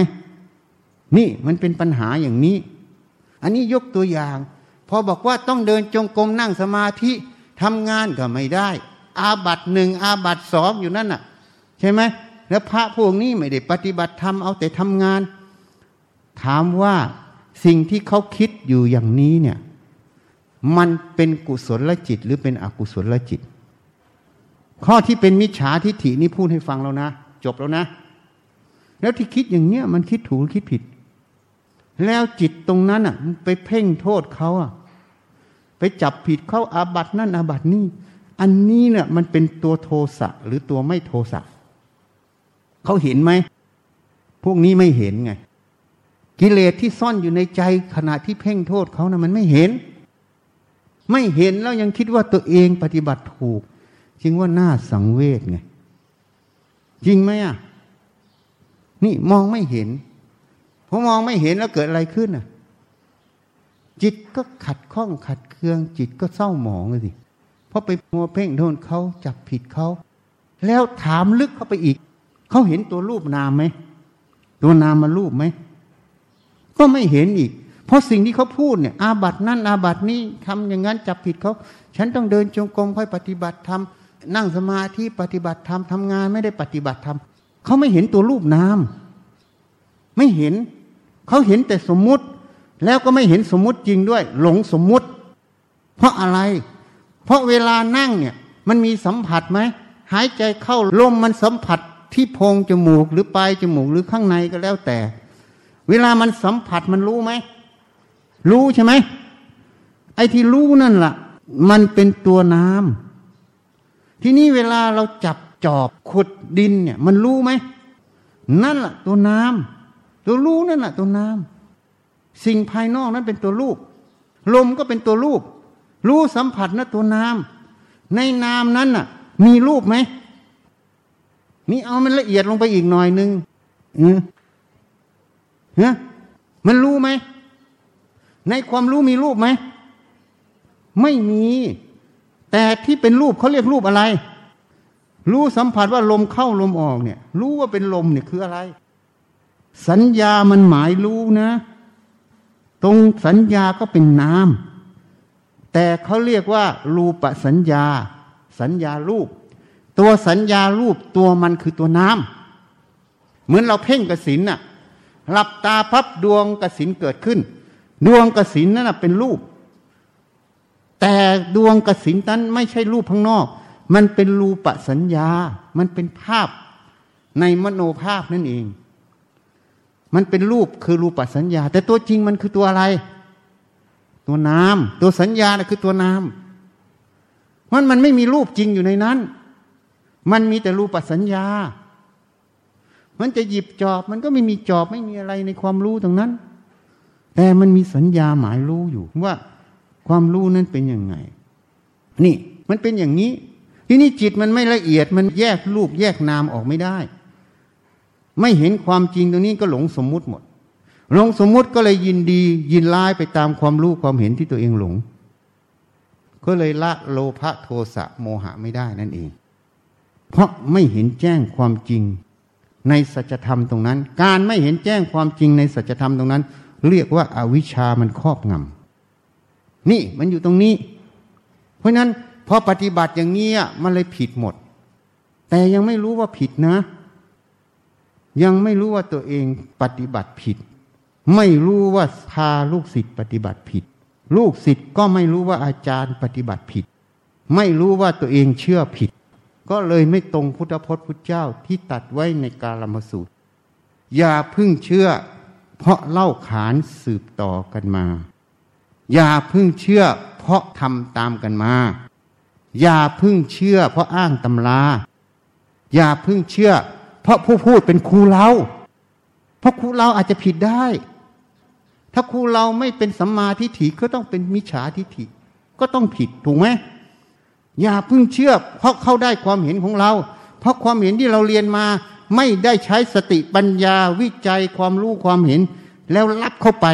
นี่มันเป็นปัญหาอย่างนี้ อันนี้ยกตัวอย่าง พอบอกว่าต้องเดินจงกรมนั่งสมาธิทำงานก็ไม่ได้ อาบัตหนึ่งอาบัตสองอยู่นั่นน่ะ ใช่ไหมแล้วพระพวกนี้ไม่ได้ปฏิบัติธรรมเอาแต่ทำงาน ถามว่า สิ่งที่เขาคิดอยู่อย่างนี้เนี่ย มันเป็นกุศลจิตหรือเป็นอกุศลจิต ข้อที่เป็นมิจฉาทิฏฐินี่พูดให้ฟังแล้วนะ จบแล้วนะ แล้วที่คิดอย่างเนี้ยมันคิดถูกคิดผิด แล้วจิตตรงนั้นอะไปเพ่งโทษเขาอะไปจับผิดเขาอาบัตนั่นอาบัตินี่อันนี้เนี่ยมันเป็นตัวโทสะหรือตัวไม่โทสะเขาเห็นไหม พวกนี้ไม่เห็นไง กิเลสที่ซ่อนอยู่ในใจขณะที่เพ่งโทษเขานะ่ะมันไม่เห็น ไม่เห็นแล้วยังคิดว่าตัวเองปฏิบัติถูก จึงว่าน่าสังเวชไง จริงไหมอะ นี่มองไม่เห็นพอมองไม่เห็นแล้วเกิดอะไรขึ้นอะ จิตก็ขัดข้องขัดเคือง จิตก็เศร้าหมองเลยสิเพราะไปมัวเพ่งโทษเขาจับผิดเขา แล้วถามลึกเข้าไปอีก เขาเห็นตัวรูปนามไหม ตัวนามมารูปไหม ก็ไม่เห็นอีก เพราะสิ่งที่เขาพูดเนี่ยอาบัตินั่นอาบัตินี้ทำอย่างนั้นจับผิดเขา ฉันต้องเดินจงกรมค่อยปฏิบัติธรรมนั่งสมาธิปฏิบัติธรรมทำงานไม่ได้ปฏิบัติธรรมเขาไม่เห็นตัวรูปนามไม่เห็น เขาเห็นแต่สมมุติ แล้วก็ไม่เห็นสมมุติจริงด้วย หลงสมมุติ เพราะอะไร เพราะเวลานั่งเนี่ยมันมีสัมผัสไหมหายใจเข้าลมมันสัมผัสที่โพรงจมูกหรือปลายจมูกหรือข้างในก็แล้วแต่ เวลามันสัมผัสมันรู้ไหม รู้ใช่ไหม ไอ้ที่รู้นั่นละ่ะ มันเป็นตัวน้ำที่นี้เวลาเราจับจอบขุดดินเนี่ย มันรู้ไหม นั่นละ่ะ ตัวน้ำตัวรู้นั่นแหละตัวน้ำสิ่งภายนอกนั้นเป็นตัวรูป ลมก็เป็นตัวรูป รู้สัมผัสนะตัวน้ำในน้ำนั้นน่ะ มีรูปไหมนี่เอามันละเอียดลงไปอีกหน่อยนึ่ง เออมันรู้ไหม ในความรู้มีรูปไหม ไม่มี แต่ที่เป็นรูปเขาเรียกรูปอะไร รู้สัมผัสว่าลมเข้าลมออกเนี่ย รู้ว่าเป็นลมเนี่ยคืออะไร สัญญามันหมายรู้นะ ตรงสัญญาก็เป็นนามแต่เขาเรียกว่า รูปสัญญา สัญญารูป ตัวสัญญารูปตัวมันคือตัวน้ำเหมือนเราเพ่งกระสินน่ะ หลับตาพับดวงกสินเกิดขึ้น ดวงกสินนั่นเป็นรูป แต่ดวงกสินนั้นไม่ใช่รูปข้างนอก มันเป็นรูปสัญญา มันเป็นภาพในมโนภาพนั่นเอง มันเป็นรูปคือรูปสัญญา แต่ตัวจริงมันคือตัวอะไร ตัวน้ำตัวสัญญานะคือตัวน้ำมันมันไม่มีรูปจริงอยู่ในนั้น มันมีแต่รูปสัญญา มันจะหยิบจอบ มันก็ไม่มีจอบไม่มีอะไรในความรู้ตรงนั้น แต่มันมีสัญญาหมายรู้อยู่ว่า ความรู้นั้นเป็นยังไง นี่มันเป็นอย่างนี้ ที่นี่จิตมันไม่ละเอียด มันแยกรูปแยกนามออกไม่ได้ ไม่เห็นความจริงตรงนี้ก็หลงสมมุติหมดหลงสมมุติก็เลยยินดี ยินร้ายไปตามความรู้ความเห็นที่ตัวเองหลง ก็เลยละโลภะโทสะโมหะไม่ได้นั่นเอง เพราะไม่เห็นแจ้งความจริง ในสัจธรรมตรงนั้น การไม่เห็นแจ้งความจริงในสัจธรรมตรงนั้น เรียกว่าอาวิชามันครอบงำนี่มันอยู่ตรงนี้ เพราะนั้นพอปฏิบัติอย่างนี้มันเลยผิดหมด แต่ยังไม่รู้ว่าผิดนะ ยังไม่รู้ว่าตัวเองปฏิบัติผิด ไม่รู้ว่าพาลูกศิษย์ปฏิบัติผิด ลูกศิษย์ก็ไม่รู้ว่าอาจารย์ปฏิบัติผิด ไม่รู้ว่าตัวเองเชื่อผิด ก็เลยไม่ตรงพุทธพจน์พุทธเจ้าที่ตัดไว้ในกาลมสูตร อย่าพึ่งเชื่อ เพราะเล่าขานสืบต่อกันมา อย่าพึ่งเชื่อ เพราะทำตามกันมา อย่าพึ่งเชื่อ เพราะอ้างตำรา อย่าพึ่งเชื่อ เพราะผู้พูดเป็นครูเรา เพราะครูเราอาจจะผิดได้ ถ้าครูเราไม่เป็นสัมมาทิฏฐิก็ต้องเป็นมิจฉาทิฏฐิก็ต้องผิดถูกไหม อย่าพึ่งเชื่อ เพราะเข้าได้ความเห็นของเรา เพราะความเห็นที่เราเรียนมา ไม่ได้ใช้สติปัญญาวิจัยความรู้ความเห็น แล้วรับเข้าไป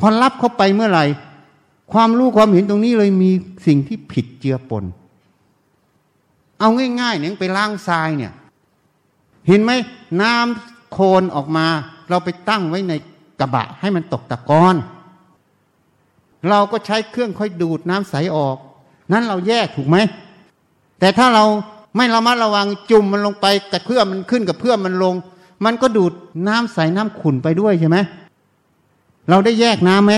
พอรับเข้าไปเมื่อไหร่ ความรู้ความเห็นตรงนี้เลยมีสิ่งที่ผิดเจือปน เอาง่ายๆเนี่ยไปล้างทรายเนี่ย เห็นไหมน้ำโคลนออกมา เราไปตั้งไว้ในกระบะให้มันตกตะกอนเราก็ใช้เครื่องค่อยดูดน้ำใสออก นั้นเราแยกถูกไหม แต่ถ้าเราไม่ระมัดระวังจุ่มมันลงไปกับเพื่อมันขึ้นกับเพื่อมันลง มันก็ดูดน้ำใสน้ำขุ่นไปด้วยใช่ไหมเราได้แยกน้ำไหม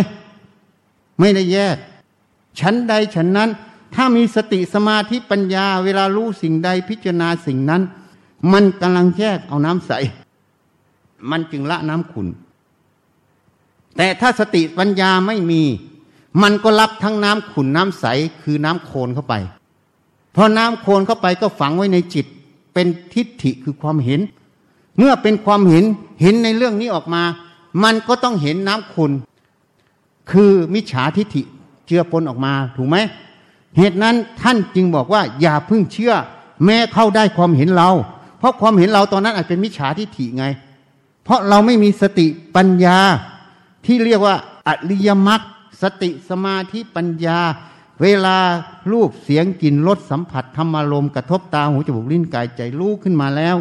ไม่ได้แยก ชั้นใดฉันนั้น ถ้ามีสติสมาธิปัญญา เวลารู้สิ่งใดพิจารณาสิ่งนั้น มันกำลังแยกเอาน้ำใส มันจึงละน้ำขุ่นแต่ถ้าสติปัญญาไม่มี มันก็รับทั้งน้ำขุ่นน้ำใสคือน้ำโคลนเข้าไปพอน้ำโคลนเข้าไปก็ฝังไว้ในจิต เป็นทิฏฐิคือความเห็น เมื่อเป็นความเห็นเห็นในเรื่องนี้ออกมา มันก็ต้องเห็นน้ำขุ่นคือมิจฉาทิฏฐิเจือปนออกมาถูกไหมเหตุนั้นท่านจึงบอกว่า อย่าเพิ่งเชื่อ แม้เข้าได้ความเห็นเรา เพราะความเห็นเราตอนนั้นอาจเป็นมิจฉาทิฏฐิไง เพราะเราไม่มีสติปัญญาที่เรียกว่าอริยมรรค สติสมาธิปัญญา เวลารูปเสียงกลิ่นรสสัมผัสธรรมารมกระทบตาหูจมูกลิ้นกายใจรู้ขึ้นมาแล้ว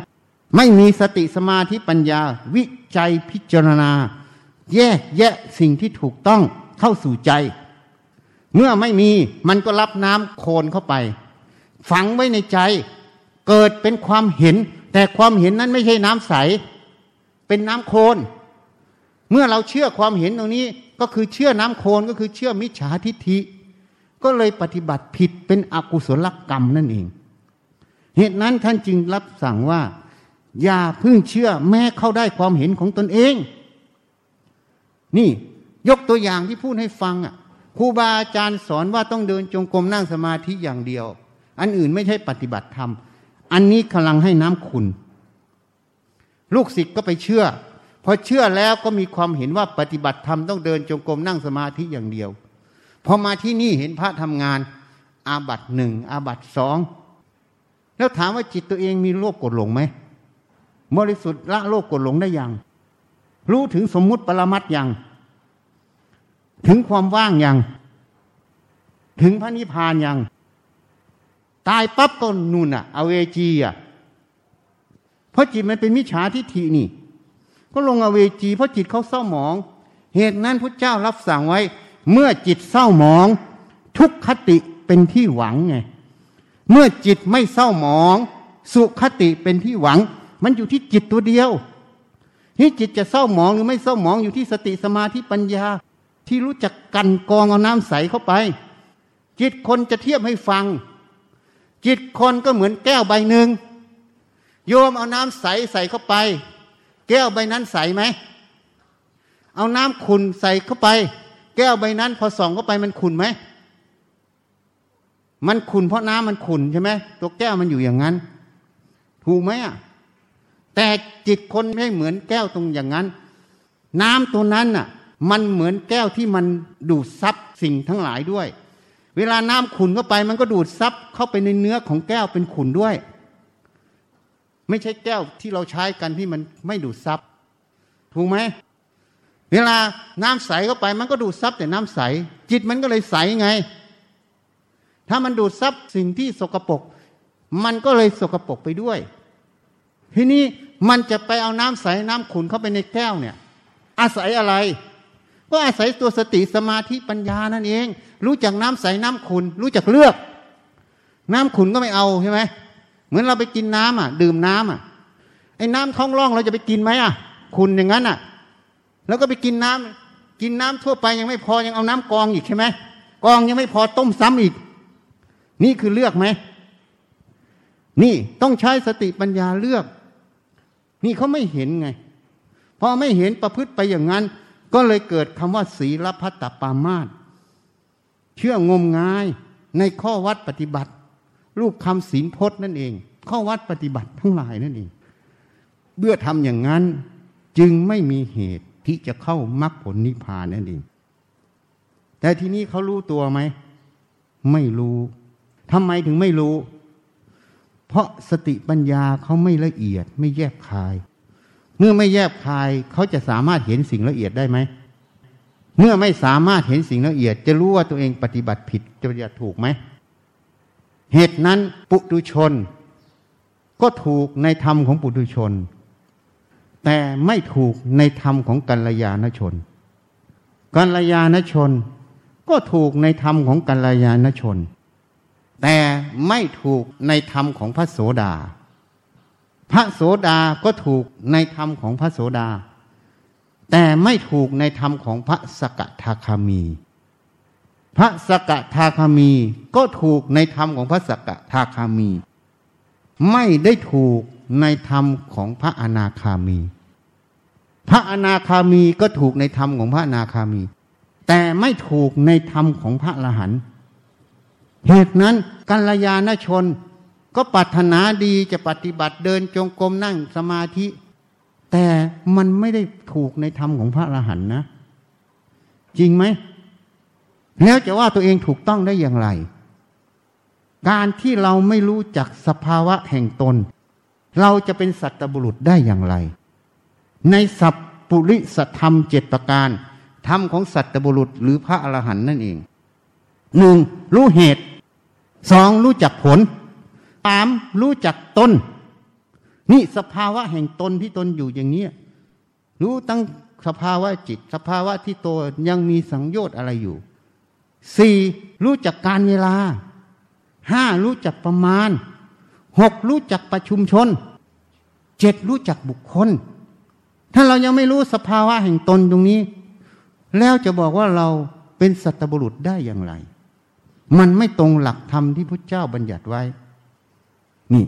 ไม่มีสติสมาธิปัญญา วิจัยพิจารณา แยกแยะสิ่งที่ถูกต้องเข้าสู่ใจ เมื่อไม่มีมันก็รับน้ำโคลนเข้าไป ฝังไว้ในใจ เกิดเป็นความเห็น แต่ความเห็นนั้นไม่ใช่น้ำใส เป็นน้ำโคลน เมื่อเราเชื่อความเห็นตรงนี้ก็คือเชื่อน้ำโคลนก็คือเชื่อมิจฉาทิฏฐิ ก็เลยปฏิบัติผิดเป็นอกุศลกรรมนั่นเอง เหตุนั้นท่านจึงรับสั่งว่า อย่าพึ่งเชื่อแม้เข้าได้ความเห็นของตนเอง นี่ยกตัวอย่างที่พูดให้ฟังอะครูบาอาจารย์สอนว่าต้องเดินจงกรมนั่งสมาธิอย่างเดียว อันอื่นไม่ใช่ปฏิบัติธรรม อันนี้กำลังให้น้ำคุณ ลูกศิษย์ก็ไปเชื่อ พอเชื่อแล้วก็มีความเห็นว่าปฏิบัติธรรมต้องเดินจงกรมนั่งสมาธิอย่างเดียวพอมาที่นี่เห็นพระทำงาน อาบัตหนึ่งอาบัตสองแล้วถามว่าจิตตัวเองมีโลภกดหลงไหมบริสุทธิ์ละโลภกดหลงได้ยัง รู้ถึงสมมุติปรมัตยัง ถึงความว่างยัง ถึงพระนิพพานยัง ตายปั๊บก็นู่นอะอเวจีอะเพราะจิตมันเป็นมิจฉาทิฏฐินี่ ก็ลงอเวจีเพราะจิตเขาเศร้าหมอง เหตุนั้นพระเจ้ารับสั่งไว้ เมื่อจิตเศร้าหมอง ทุกขติเป็นที่หวังไงเมื่อจิตไม่เศร้าหมอง สุขติเป็นที่หวัง มันอยู่ที่จิตตัวเดียวที่จิตจะเศร้าหมองหรือไม่เศร้าหมองอยู่ที่สติสมาธิปัญญา ที่รู้จักกันกองเอาน้ำใสเข้าไป จิตคนจะเทียบให้ฟัง จิตคนก็เหมือนแก้วใบหนึ่งโยมเอาน้ำใสใส่เข้าไป แก้วใบนั้นใสไหม เอาน้ำขุนใส่เข้าไป แก้วใบนั้น พอส่องเข้าไปมันขุนไหม มันขุนเพราะน้ำมันขุนใช่ไหมตัวแก้วมันอยู่อย่างนั้น ถูกไหมอะแต่จิตคนไม่เหมือนแก้วตรงอย่างนั้น น้ำตัวนั้นอะ มันเหมือนแก้วที่มันดูดซับสิ่งทั้งหลายด้วย เวลาน้ำขุนเข้าไป มันก็ดูดซับเข้าไปในเนื้อของแก้วเป็นขุนด้วย ไม่ใช่แก้วที่เราใช้กันที่มันไม่ดูดซับถูกไหมเวลาน้ำใสเข้าไปมันก็ดูดซับแต่น้ำใส จิตมันก็เลยใสไง ถ้ามันดูดซับสิ่งที่สกปรกมันก็เลยสกปรกไปด้วย ทีนี้มันจะไปเอาน้ำใสน้ำขุนเข้าไปในแก้วเนี่ย อาศัยอะไร ก็อาศัยตัวสติสมาธิปัญญานั่นเอง รู้จักน้ำใสน้ำขุนรู้จักเลือก น้ำขุนก็ไม่เอาใช่ไหม เหมือนเราไปกินน้ำอะ ดื่มน้ำอะไอ้น้ำท้องร่องเราจะไปกินไหมอะ คุณอย่างนั้นอะ แล้วก็ไปกินน้ำกินน้ำทั่วไปยังไม่พอยังเอาน้ำกองอีกใช่ไหมกองยังไม่พอต้มซ้ำอีก นี่คือเลือกไหมนี่ต้องใช้สติปัญญาเลือก นี่เขาไม่เห็นไงพอไม่เห็นประพฤติไปอย่างนั้น ก็เลยเกิดคำว่าศีลพัตตปามาตเชื่องมงายในข้อวัดปฏิบัติ รูปคำศีลพจน์นั่นเอง ข้อวัดปฏิบัติทั้งหลายนั่นเองเมื่อทำอย่างนั้นจึงไม่มีเหตุที่จะเข้ามรรคผลนิพพานนั่นเอง แต่ทีนี้เขารู้ตัวไหม ไม่รู้ทำไมถึงไม่รู้ เพราะสติปัญญาเขาไม่ละเอียด ไม่แยบคาย เมื่อไม่แยบคายเขาจะสามารถเห็นสิ่งละเอียดได้ไหม เมื่อไม่สามารถเห็นสิ่งละเอียด จะรู้ว่าตัวเองปฏิบัติผิดจะปฏิบัติถูกไหม เหตุนั้นปุถุชน ก็ถูกในธรรมของปุถุชน แต่ไม่ถูกในธรรมของกัลยาณชน กัลยาณชน ก็ถูกในธรรมของกัลยาณชน แต่ไม่ถูกในธรรมของพระโสดา พระโสดาก็ถูกในธรรมของพระโสดา แต่ไม่ถูกในธรรมของพระสกทาคามี พระสกทาคามีก็ถูกในธรรมของพระสกทาคามี ไม่ได้ถูกในธรรมของพระอนาคามี พระอนาคามีก็ถูกในธรรมของพระอนาคามี แต่ไม่ถูกในธรรมของพระอรหันต์เหตุนั้นกัลยาณชนก็ปรารถนาดีจะปฏิบัติเดินจงกรมนั่งสมาธิ แต่มันไม่ได้ถูกในธรรมของพระอรหันต์นะ จริงไหม แล้วจะว่าตัวเองถูกต้องได้อย่างไร การที่เราไม่รู้จักสภาวะแห่งตน เราจะเป็นสัตบุรุษได้อย่างไร ในสัพปุริสธรรมเจ็ดประการธรรมของสัตบุรุษหรือพระอรหันต์นั่นเองหนึ่งรู้เหตุสองรู้จักผลสามรู้จักตนนี่สภาวะแห่งตนที่ตนอยู่อย่างนี้รู้ตั้งสภาวะจิต สภาวะที่ตัวยังมีสังโยชน์อะไรอยู่ สี่รู้จักการเวลาห้ารู้จักประมาณหกรู้จักประชุมชนเจ็ดรู้จักบุคคล ถ้าเรายังไม่รู้สภาวะแห่งตนตรงนี้ แล้วจะบอกว่าเราเป็นสัตบุรุษได้อย่างไร มันไม่ตรงหลักธรรมที่พระเจ้าบัญญัติไว้ นี่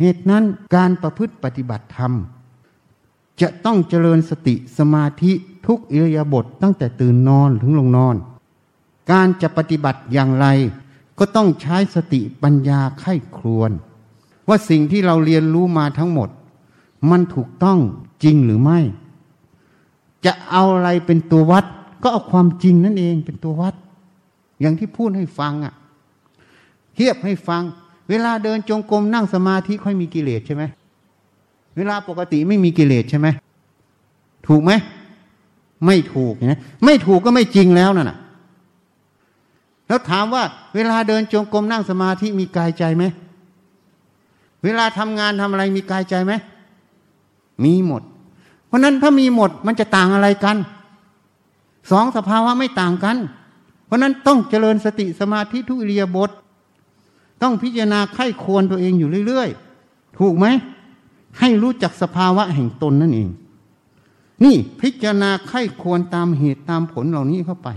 เหตุนั้นการประพฤติปฏิบัติธรรม จะต้องเจริญสติสมาธิทุกอิริยาบถตั้งแต่ตื่นนอนถึงลงนอน การจะปฏิบัติอย่างไร ก็ต้องใช้สติปัญญาไข้ครวน ว่าสิ่งที่เราเรียนรู้มาทั้งหมด มันถูกต้องจริงหรือไม่ จะเอาอะไรเป็นตัววัด ก็เอาความจริงนั่นเองเป็นตัววัด อย่างที่พูดให้ฟังอะเทียบให้ฟัง เวลาเดินจงกรมนั่งสมาธิค่อยมีกิเลสใช่ไหมเวลาปกติไม่มีกิเลสใช่ไหมถูกไหมไม่ถูกนะไม่ถูกก็ไม่จริงแล้วน่ะ แล้วถามว่าเวลาเดินจงกรมนั่งสมาธิมีกายใจไหม เวลาทำงานทำอะไรมีกายใจไหม มีหมด เพราะนั้นถ้ามีหมดมันจะต่างอะไรกัน สองสภาวะไม่ต่างกัน เพราะนั้นต้องเจริญสติสมาธิทุอิริยบถต้องพิจารณาไข้ควรตัวเองอยู่เรื่อยๆ ถูกไหม ให้รู้จักสภาวะแห่งตนนั่นเอง นี่พิจารณาไข้ควรตามเหตุตามผลเหล่านี้เข้าไป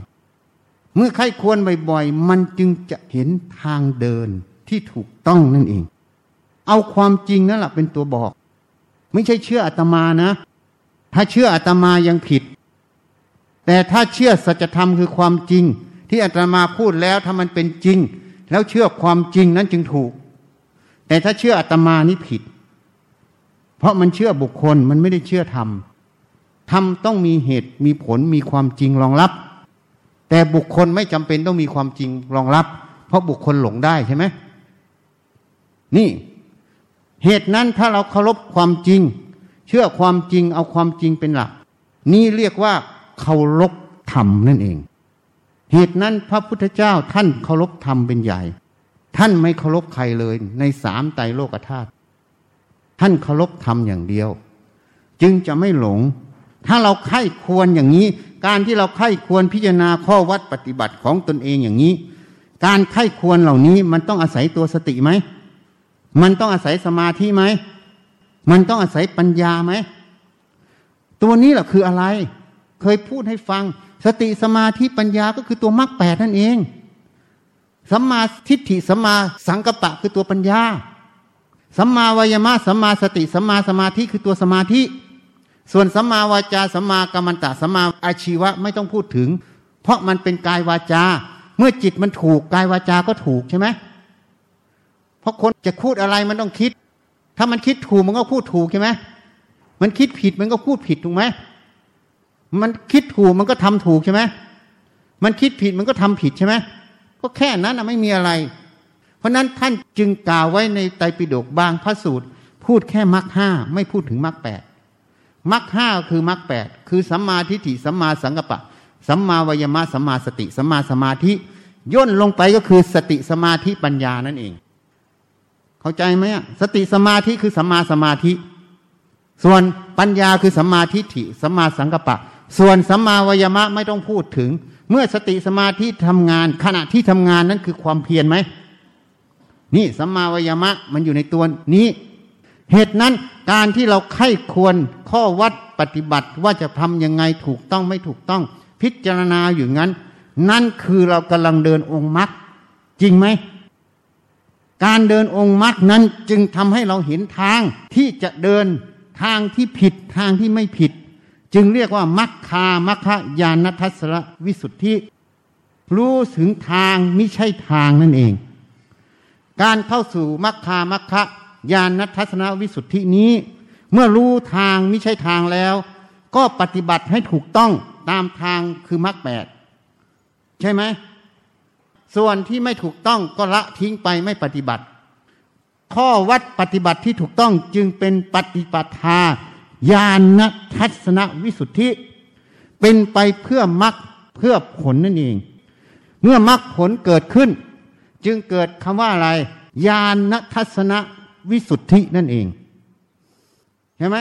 เมื่อไข้ควรบ่อยๆ มันจึงจะเห็นทางเดินที่ถูกต้องนั่นเอง เอาความจริงนั่นแหละเป็นตัวบอก ไม่ใช่เชื่ออาตมานะ ถ้าเชื่ออาตมายังผิด แต่ถ้าเชื่อสัจธรรมคือความจริง ที่อาตมาพูดแล้วถ้ามันเป็นจริง แล้วเชื่อความจริงนั้นจึงถูก แต่ถ้าเชื่ออาตมานี่ผิด เพราะมันเชื่อบุคคลมันไม่ได้เชื่อธรรมธรรมต้องมีเหตุมีผลมีความจริงรองรับ แต่บุคคลไม่จำเป็นต้องมีความจริงรองรับ เพราะบุคคลหลงได้ใช่ไหมนี่ เหตุนั้นถ้าเราเคารพความจริง เชื่อความจริงเอาความจริงเป็นหลัก นี่เรียกว่าเคารพธรรมนั่นเอง เหตุนั้นพระพุทธเจ้าท่านเคารพธรรมเป็นใหญ่ ท่านไม่เคารพใครเลยในสามไตรโลกธาตุท่านเคารพธรรมอย่างเดียว จึงจะไม่หลง ถ้าเราไข้ควรอย่างนี้ การที่เราไข้ควรพิจารณาข้อวัดปฏิบัติของตนเองอย่างนี้ การไข้ควรเหล่านี้มันต้องอาศัยตัวสติไหม มันต้องอาศัยสมาธิไหม มันต้องอาศัยปัญญาไหม ตัวนี้แหละคืออะไร เคยพูดให้ฟัง สติสมาธิปัญญาก็คือตัวมรรคแปดนั่นเองสัมมาทิฏฐิสัมมาสังกัปปะคือตัวปัญญาสัมมาวายมะสัมมาสติสัมมาสมาธิคือตัวสมาธิ ส่วนสัมมาวาจาสัมมากรรมตะสัมมาอาชีวะไม่ต้องพูดถึง เพราะมันเป็นกายวาจา เมื่อจิตมันถูกกายวาจาก็ถูกใช่ไหมเพราะคนจะพูดอะไรมันต้องคิด ถ้ามันคิดถูกมันก็พูดถูกใช่ไหมมันคิดผิดมันก็พูดผิดถูกไหมมันคิดถูกมันก็ทำถูกใช่ไหมมันคิดผิดมันก็ทำผิดใช่ไหมก็แค่นั้นนะไม่มีอะไร เพราะนั้นท่านจึงกล่าวไว้ในไตรปิฎกบางพระสูตร พูดแค่มรรคห้าไม่พูดถึงมรรคแปด มรรคห้าคือมรรคแปดคือสัมมาทิฏฐิสัมมาสังกัปปะ สัมมาวายมะสัมมาสติสัมมาสมาธิย่นลงไปก็คือสติสมาธิปัญญานั่นเอง เข้าใจไหมสติสมาธิคือสัมมาสมาธิ ส่วนปัญญาคือสัมมาทิฏฐิสัมมาสังกัปปะ ส่วนสัมมาวายมะไม่ต้องพูดถึง เมื่อสติสมาธิทำงาน ขณะที่ทำงานนั้นคือความเพียรไหมนี่สัมมาวายมะมันอยู่ในตัวนี้ เหตุนั้นการที่เราไข้ควรข้อวัดปฏิบัติว่าจะทำยังไงถูกต้องไม่ถูกต้อง พิจารณาอยู่งั้น นั่นคือเรากำลังเดินองค์มรรคจริงไหม การเดินองค์มรรคนั้นจึงทำให้เราเห็นทางที่จะเดินทางที่ผิดทางที่ไม่ผิด จึงเรียกว่ามัคคามัคคยานทัศนวิสุทธิ รู้ถึงทางไม่ใช่ทางนั่นเอง การเข้าสู่มัคคามัคค ยานทัศนวิสุทธินี้ เมื่อรู้ทางไม่ใช่ทางแล้ว ก็ปฏิบัติให้ถูกต้องตามทางคือมรรคแปดใช่ไหมส่วนที่ไม่ถูกต้องก็ละทิ้งไปไม่ปฏิบัติ ข้อวัดปฏิบัติที่ถูกต้องจึงเป็นปฏิปทาญาณทัศนวิสุทธิ เป็นไปเพื่อมรรคเพื่อผลนั่นเอง เมื่อมรรคผลเกิดขึ้น จึงเกิดคำว่าอะไร ญาณทัศน วิสุทธินั่นเอง เห็นไหม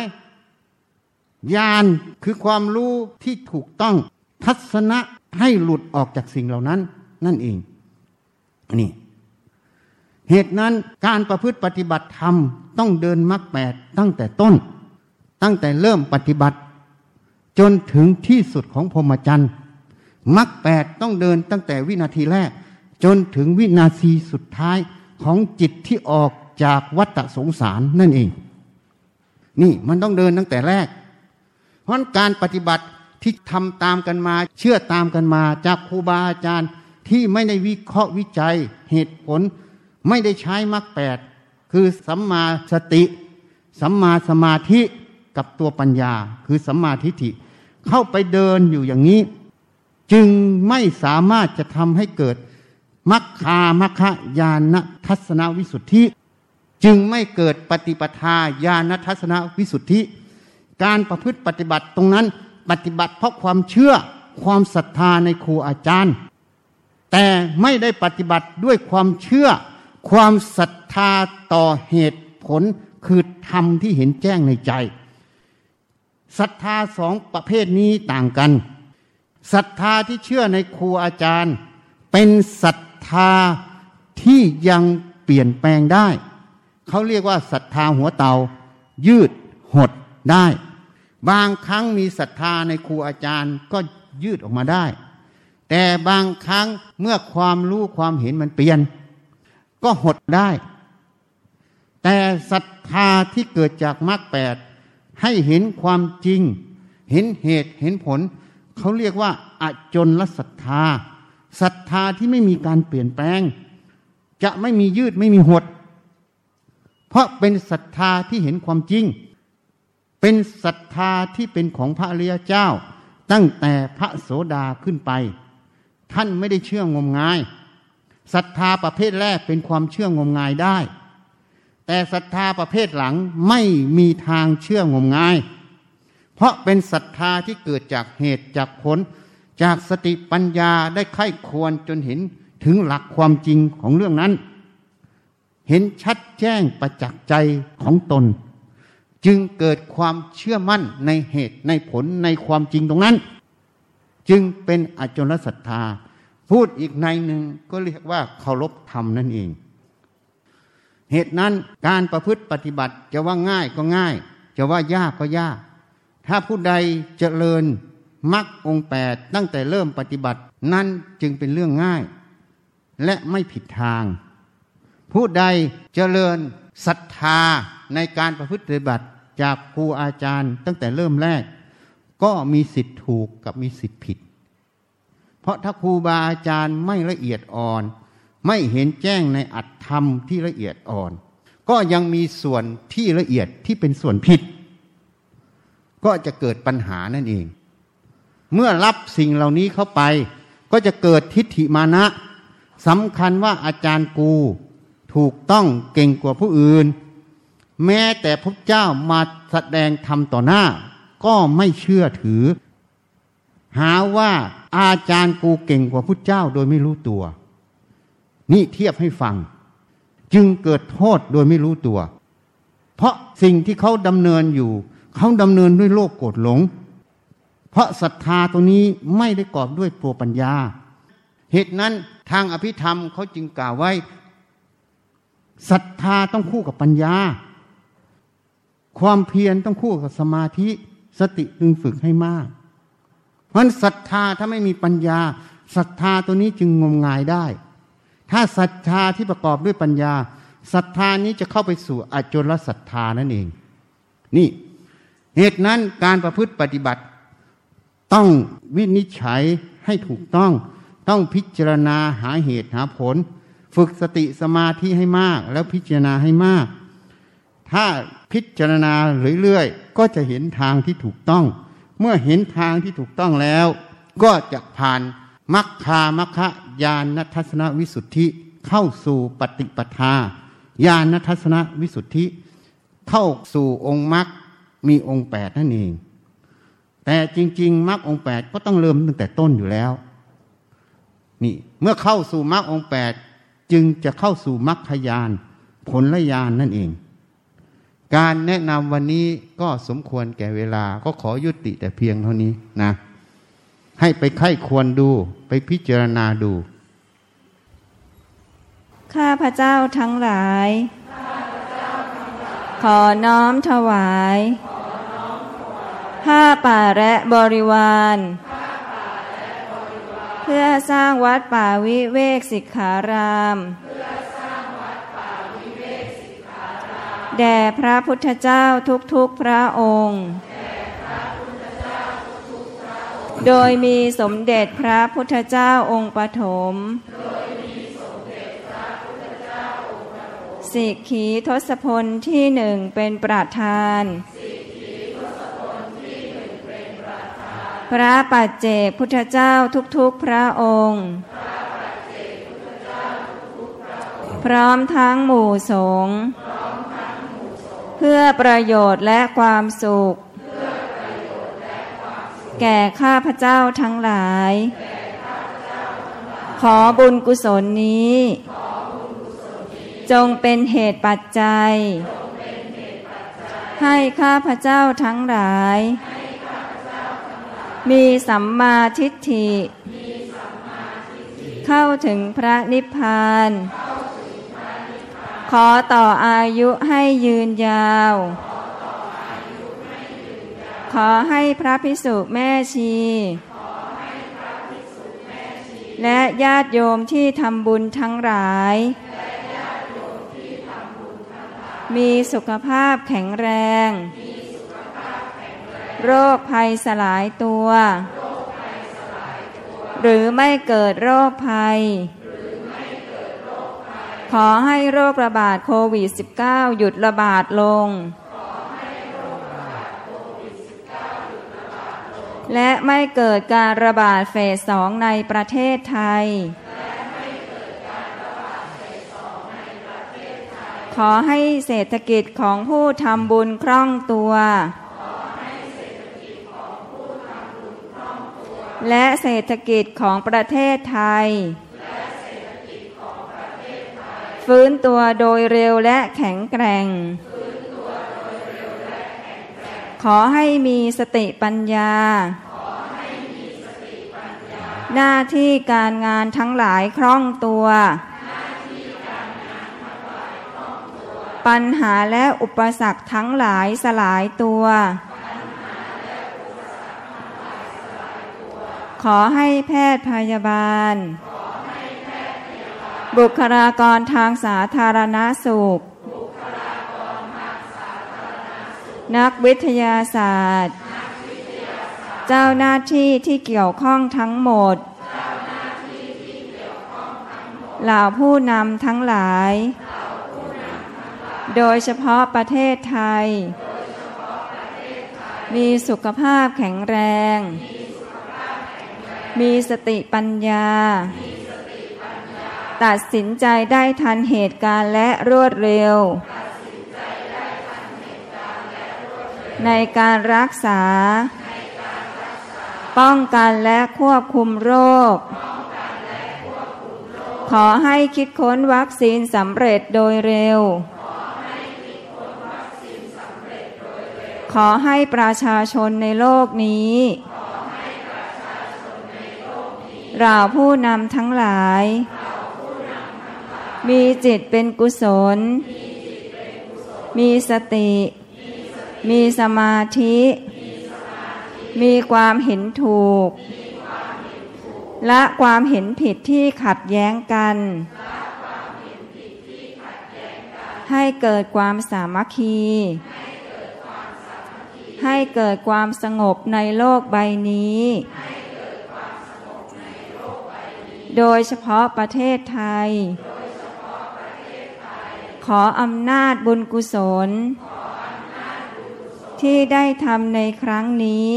ญาณคือความรู้ที่ถูกต้องทัศนะให้หลุดออกจากสิ่งเหล่านั้น นั่นเองนี่เหตุนั้นการประพฤติปฏิบัติธรรมต้องเดินมรรคแปดตั้งแต่ต้น ตั้งแต่เริ่มปฏิบัติ จนถึงที่สุดของพรหมจรรย์มรรคแปดต้องเดินตั้งแต่วินาทีแรก จนถึงวินาทีสุดท้ายของจิตที่ออก จากวัฏสงสารนั่นเอง นี่มันต้องเดินตั้งแต่แรก เพราะการปฏิบัติที่ทำตามกันมา เชื่อตามกันมา จากครูบาอาจารย์ที่ไม่ได้วิเคราะห์วิจัยเหตุผล ไม่ได้ใช้มรรคแปดคือสัมมาสติสัมมาสมาธิกับตัวปัญญา คือสัมมาทิฏฐิเข้าไปเดินอยู่อย่างนี้ จึงไม่สามารถจะทำให้เกิดมัคคามัคคายานทัศนวิสุทธิ จึงไม่เกิดปฏิปทาญาณทัศนวิสุทธิ การประพฤติปฏิบัติตรงนั้นปฏิบัติเพราะความเชื่อความศรัทธาในครูอาจารย์ แต่ไม่ได้ปฏิบัติด้วยความเชื่อ ความศรัทธาต่อเหตุผลคือธรรมที่เห็นแจ้งในใจศรัทธาสองประเภทนี้ต่างกันศรัทธาที่เชื่อในครูอาจารย์ เป็นศรัทธาที่ยังเปลี่ยนแปลงได้ เขาเรียกว่าศรัทธาหัวเตา ยืดหดได้ บางครั้งมีศรัทธาในครูอาจารย์ก็ยืดออกมาได้ แต่บางครั้งเมื่อความรู้ความเห็นมันเปลี่ยน ก็หดได้ แต่ศรัทธาที่เกิดจากมรรคแปดให้เห็นความจริง เห็นเหตุเห็นผล เขาเรียกว่าอจนลศรัทธาศรัทธาที่ไม่มีการเปลี่ยนแปลง จะไม่มียืดไม่มีหด เพราะเป็นศรัทธาที่เห็นความจริง เป็นศรัทธาที่เป็นของพระอริยเจ้า ตั้งแต่พระโสดาขึ้นไป ท่านไม่ได้เชื่องมงายศรัทธาประเภทแรกเป็นความเชื่องมงายได้ แต่ศรัทธาประเภทหลังไม่มีทางเชื่องมงาย เพราะเป็นศรัทธาที่เกิดจากเหตุจากผล จากสติปัญญาได้ไข้ควรจนเห็นถึงหลักความจริงของเรื่องนั้น เห็นชัดแจ้งประจักษ์ใจของตน จึงเกิดความเชื่อมั่นในเหตุในผลในความจริงตรงนั้น จึงเป็นอจลศรัทธา พูดอีกในหนึ่งก็เรียกว่าเคารพธรรมนั่นเอง เหตุนั้นการประพฤติปฏิบัติจะว่าง่ายก็ง่าย จะว่ายากก็ยาก ถ้าผู้ใดเจริญมรรคองแปดตั้งแต่เริ่มปฏิบัติ นั่นจึงเป็นเรื่องง่าย และไม่ผิดทาง ผู้ใดเจริญศรัทธาในการประพฤติปฏิบัติจากครูอาจารย์ตั้งแต่เริ่มแรก ก็มีสิทธิ์ถูกกับมีสิทธิ์ผิด เพราะถ้าครูบาอาจารย์ไม่ละเอียดอ่อน ไม่เห็นแจ้งในอัตธรรมที่ละเอียดอ่อน ก็ยังมีส่วนที่ละเอียดที่เป็นส่วนผิด ก็จะเกิดปัญหานั่นเอง เมื่อรับสิ่งเหล่านี้เข้าไป ก็จะเกิดทิฏฐิมานะสำคัญว่าอาจารย์กู ถูกต้องเก่งกว่าผู้อื่น แม้แต่พระเจ้ามาแสดงธรรมต่อหน้า ก็ไม่เชื่อถือ หาว่าอาจารย์กูเก่งกว่าพระเจ้าโดยไม่รู้ตัว นี่เทียบให้ฟัง จึงเกิดโทษโดยไม่รู้ตัว เพราะสิ่งที่เขาดำเนินอยู่ เขาดำเนินด้วยโลกโกรธหลง เพราะศรัทธาตัวนี้ไม่ได้กอบด้วยปัวปัญญา เหตุนั้นทางอภิธรรมเขาจึงกล่าวไว้ ศรัทธาต้องคู่กับปัญญา ความเพียรต้องคู่กับสมาธิสติจึงฝึกให้มาก เพราะศรัทธาถ้าไม่มีปัญญาศรัทธาตัวนี้จึงงมงายได้ ถ้าศรัทธาที่ประกอบด้วยปัญญาศรัทธานี้จะเข้าไปสู่อจลศรัทธานั่นเอง นี่ เหตุนั้นการประพฤติปฏิบัติ ต้องวินิจฉัยให้ถูกต้อง ต้องพิจารณาหาเหตุหาผล ฝึกสติสมาธิให้มาก แล้วพิจารณาให้มาก ถ้าพิจารณาเรื่อยๆ ก็จะเห็นทางที่ถูกต้อง เมื่อเห็นทางที่ถูกต้องแล้ว ก็จะผ่านมัคคามัคคญาณทัศนวิสุทธิเข้าสู่ปฏิปทาญาณทัศนวิสุทธิ เข้าสู่องค์มรรคมีองค์แปดนั่นเอง แต่จริง ๆมรรคองแปดก็ต้องเริ่มตั้งแต่ต้นอยู่แล้ว นี่ เมื่อเข้าสู่มรรคองแปด จึงจะเข้าสู่มรรคยานผลละยานนั่นเอง การแนะนำวันนี้ก็สมควรแก่เวลาก็ขอยุติแต่เพียงเท่านี้นะ ให้ไปไข้ควรดูไปพิจารณาดู ข้าพระเจ้าทั้งหลาย ขอน้อมถวาย ผ้าป่าและบริวารเพื่อสร้างวัดป่าวิเวกสิกขารามแด่พระพุทธเจ้าทุกๆพระองค์ โดยมีสมเด็จพระพุทธเจ้าองค์ปฐมสิกขีทศพลที่หนึ่งเป็นประธาน พระปัจเจกพุทธเจ้าทุกๆพระองค์ พร้อมทั้งหมู่สงฆ์เพื่อประโยชน์และความสุข แก่ข้าพเจ้าทั้งหลาย ขอบุญกุศลนี้ จงเป็นเหตุปัจจัย ให้ข้าพเจ้าทั้งหลาย มีสัมมาทิฏฐิ เข้าถึงพระนิพพาน ขอต่ออายุให้ยืนยาว ขอให้พระพิสุแม่ชี และญาติโยมที่ทำบุญทั้งหลาย มีสุขภาพแข็งแรง โรคภัยสลายตัว หรือไม่เกิดโรคภัย ขอให้โรคระบาดโควิด -19 หยุดระบาดลง และไม่เกิดการระบาดเฟสสองในประเทศไทยขอให้เศรษฐกิจของผู้ทำบุญคล่องตัว และเศรษฐกิจของประเทศไทย ฟื้นตัวโดยเร็วและแข็งแกร่ง ขอให้มีสติปัญญา หน้าที่การงานทั้งหลายคล่องตัว ปัญหาและอุปสรรคทั้งหลายสลายตัว ขอให้แพทย์พยาบาล บุคลากรทางสาธารณสุข นักวิทยาศาสตร์ เจ้าหน้าที่ที่เกี่ยวข้องทั้งหมดเหล่าผู้นำทั้งหลาย โดยเฉพาะประเทศไทย มีสุขภาพแข็งแรง มีสติปัญญา ตัดสินใจได้ทันเหตุการณ์และรวดเร็ว ในการรักษา ป้องกันและควบคุมโรค ขอให้คิดค้นวัคซีนสำเร็จโดยเร็วขอให้ประชาชนในโลกนี้ เราผู้นำทั้งหลาย มีจิตเป็นกุศล มีสติ มีสมาธิ มีความเห็นถูก และความเห็นผิดที่ขัดแย้งกัน ให้เกิดความสามัคคีให้เกิดความสงบในโลกใบนี้ โดยเฉพาะประเทศไทย ขออำนาจบุญกุศล ที่ได้ทำในครั้งนี้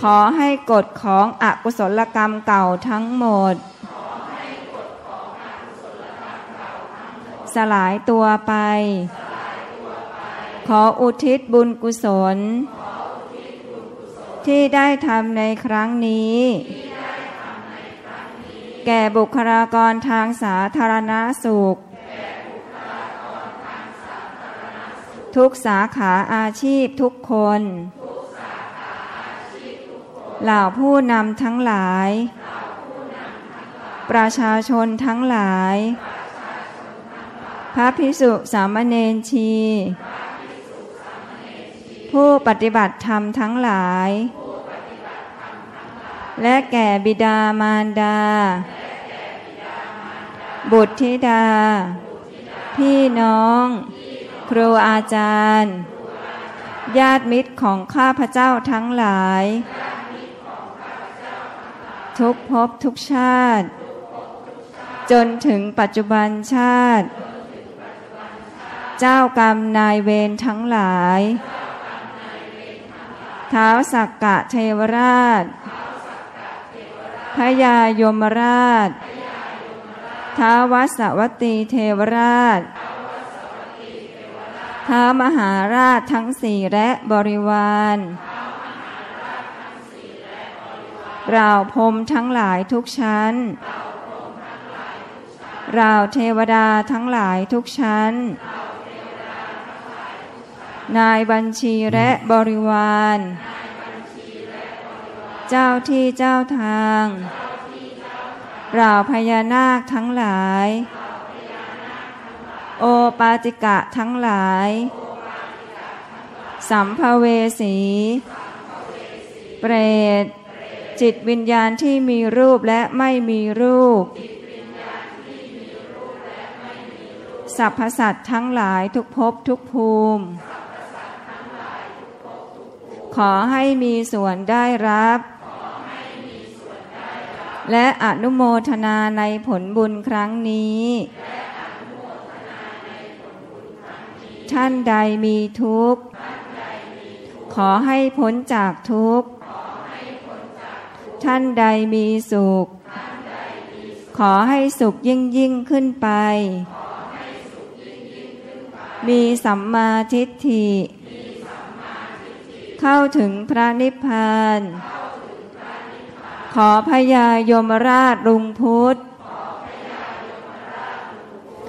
ขอให้กฎของอกุศลกรรมเก่าทั้งหมด สลายตัวไป ขออุทิศบุญกุศลที่ได้ทำในครั้งนี้ แก่บุคลากรทางสาธารณสุข ทุกสาขาอาชีพทุกคน เหล่าผู้นำทั้งหลาย ประชาชนทั้งหลาย พระพิสุสามเณรชีพผู้ปฏิบัติธรรมทั้งหลาย และแก่บิดามารดา บุตรธิดา พี่น้อง ครูอาจารย์ ญาติมิตรของข้าพเจ้าทั้งหลาย ทุกภพทุกชาติ จนถึงปัจจุบันชาติ เจ้ากรรมนายเวรทั้งหลายท้าวสักกะเทวราช พยายมราช ท้าววัสวัตีเทวราช ท้ามหาราชทั้งสี่และบริวารเราพรมทั้งหลายทุกชั้นเราเทวดาทั้งหลายทุกชั้น นายบัญชีและบริวาร เจ้าที่เจ้าทางเราพญานาคทั้งหลาย โอปาติกะทั้งหลาย สัมภเวสี เปรต จิตวิญญาณที่มีรูปและไม่มีรูปสรรพสัตทั้งหลายทุกภพทุกภูมิ ขอให้มีส่วนได้รับ และอนุโมทนาในผลบุญครั้งนี้ ท่านใดมีทุกข์ ขอให้พ้นจากทุกข์ ท่านใดมีสุข ขอให้สุขยิ่งยิ่งขึ้นไป มีสัมมาทิฏฐิ เข้าถึงพระนิพพาน ขอพญายมราชลุงพุทธ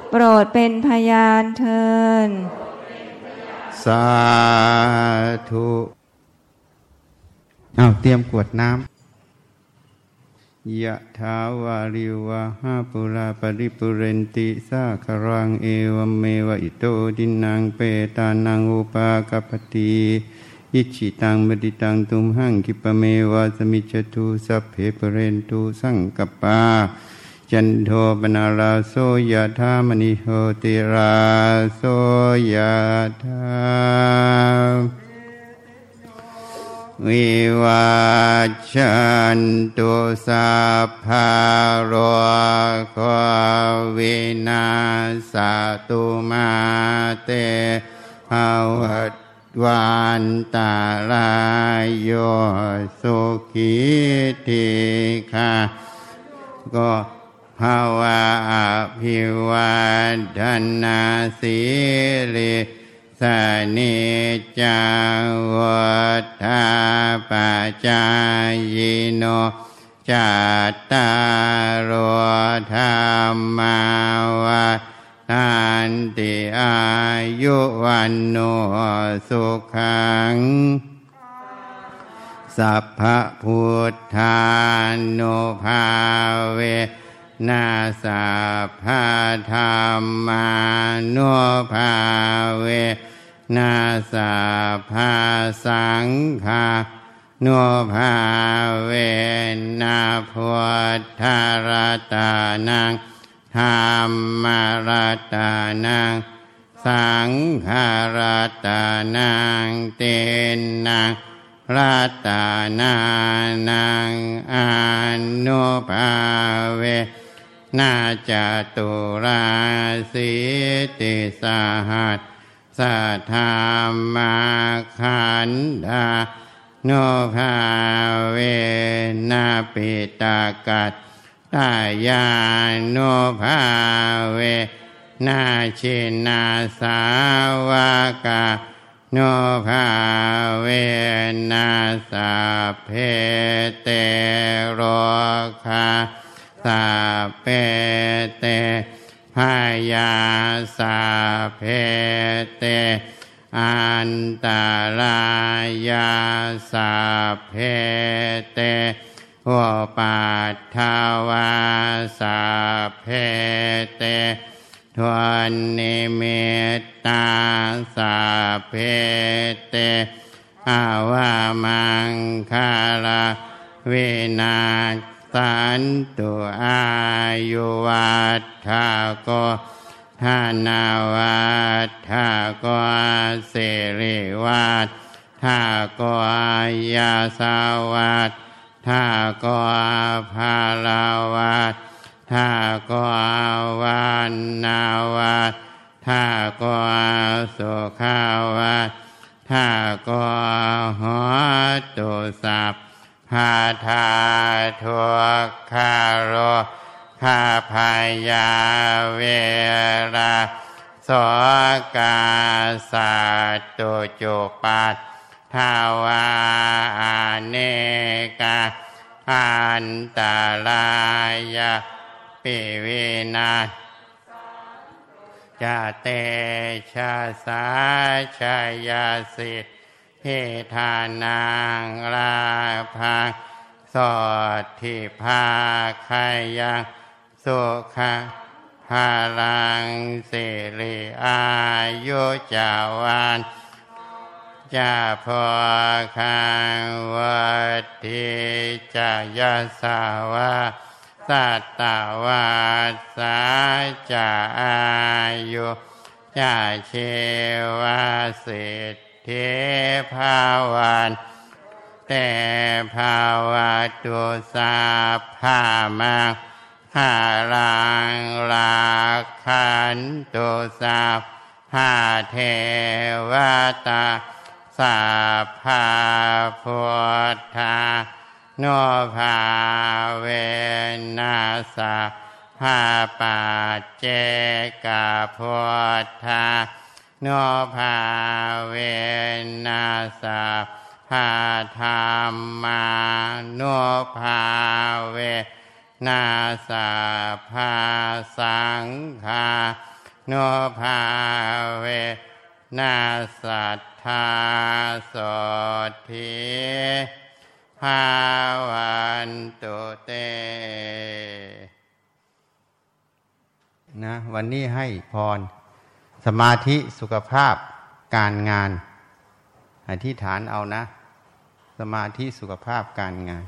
โปรดเป็นพยานเทินสาธุเอาเตรียมกวดน้ำยะถาวาริวะหาปุราปริปุเรนติสาคารังเอวเมวะอิโตดินังเปตานังอุปากปติ อิชิตังมดิตังตุมหังคิปเมวะสมิจตุสัพเพปเรนตุสังกปาจันโทปนาราโสยะธามณิโหติราโสยะธาวิวัชันตุสัพพะโรโควินาสตุมาเตภวัต วันตาลายโยสุขีทีคาก็ภาวะอภิวัฒนาสีริสนิจาวัฏาปจายโนจัตตารธรรมาวา ทันติอายุวันโนสุขัง สัพพะพุทธานุภาเวนาสัพพะธรรมานุภาเวนาสัพพะสังฆานุภาเวนาพุทธารตานัง ธรรมารตานังสังฆารตานังเตนังรัตานานังอนุภาเวนาจตุราสิติสาหัสสัทธามาขันธาโนภาเวนาปิตากัต ตายาโนภาเวนาชินาสาวกาโนภาเวนาสาเพเตโรคาสาเพเตพายาสาเพเต อันตรายาสาเพเต โอปัตถาวาสาเพเตทวนนิเมตตาสาเพเตอาวามังคาลาเวนาสันตุอายุวัฏฐาโกทานาวัฏฐาโกเสริวัฏฐาโกยาสาวัฏ ฐาโกภาลาวัฏฐาโกวันนาวัฏฐาโสุขาวัฏฐาโกหตุสัพพาทาทุกขาโรข้าพายาเวราโสกาสัตตุจุปัต ทาวาอาเนกาอันตรายาปิวินาจะเตชะสาชายาสิทธิทานังลาภังสอดทิภาคายังสุขะพาลังสิริอายุจาวัน จะพอคังวัดทิจายาสาวาสัตตวาสาจะอายุจะเชวาสิทธิภาวันแต่ภาวะตุสาภามาหาลังลาขันตุสาภาเทวตา สาภาพุทธาโนภาเวนัสาภาปัจเจกพุทธาโนภาเวนัสาภาธรรมาโนภาเวนาสาภาสังฆาโนภาเวนาสัต ทาโสทิภาวันตุเต นะ วันนี้ให้พร สมาธิสุขภาพการงาน อธิษฐานเอานะ สมาธิสุขภาพการงาน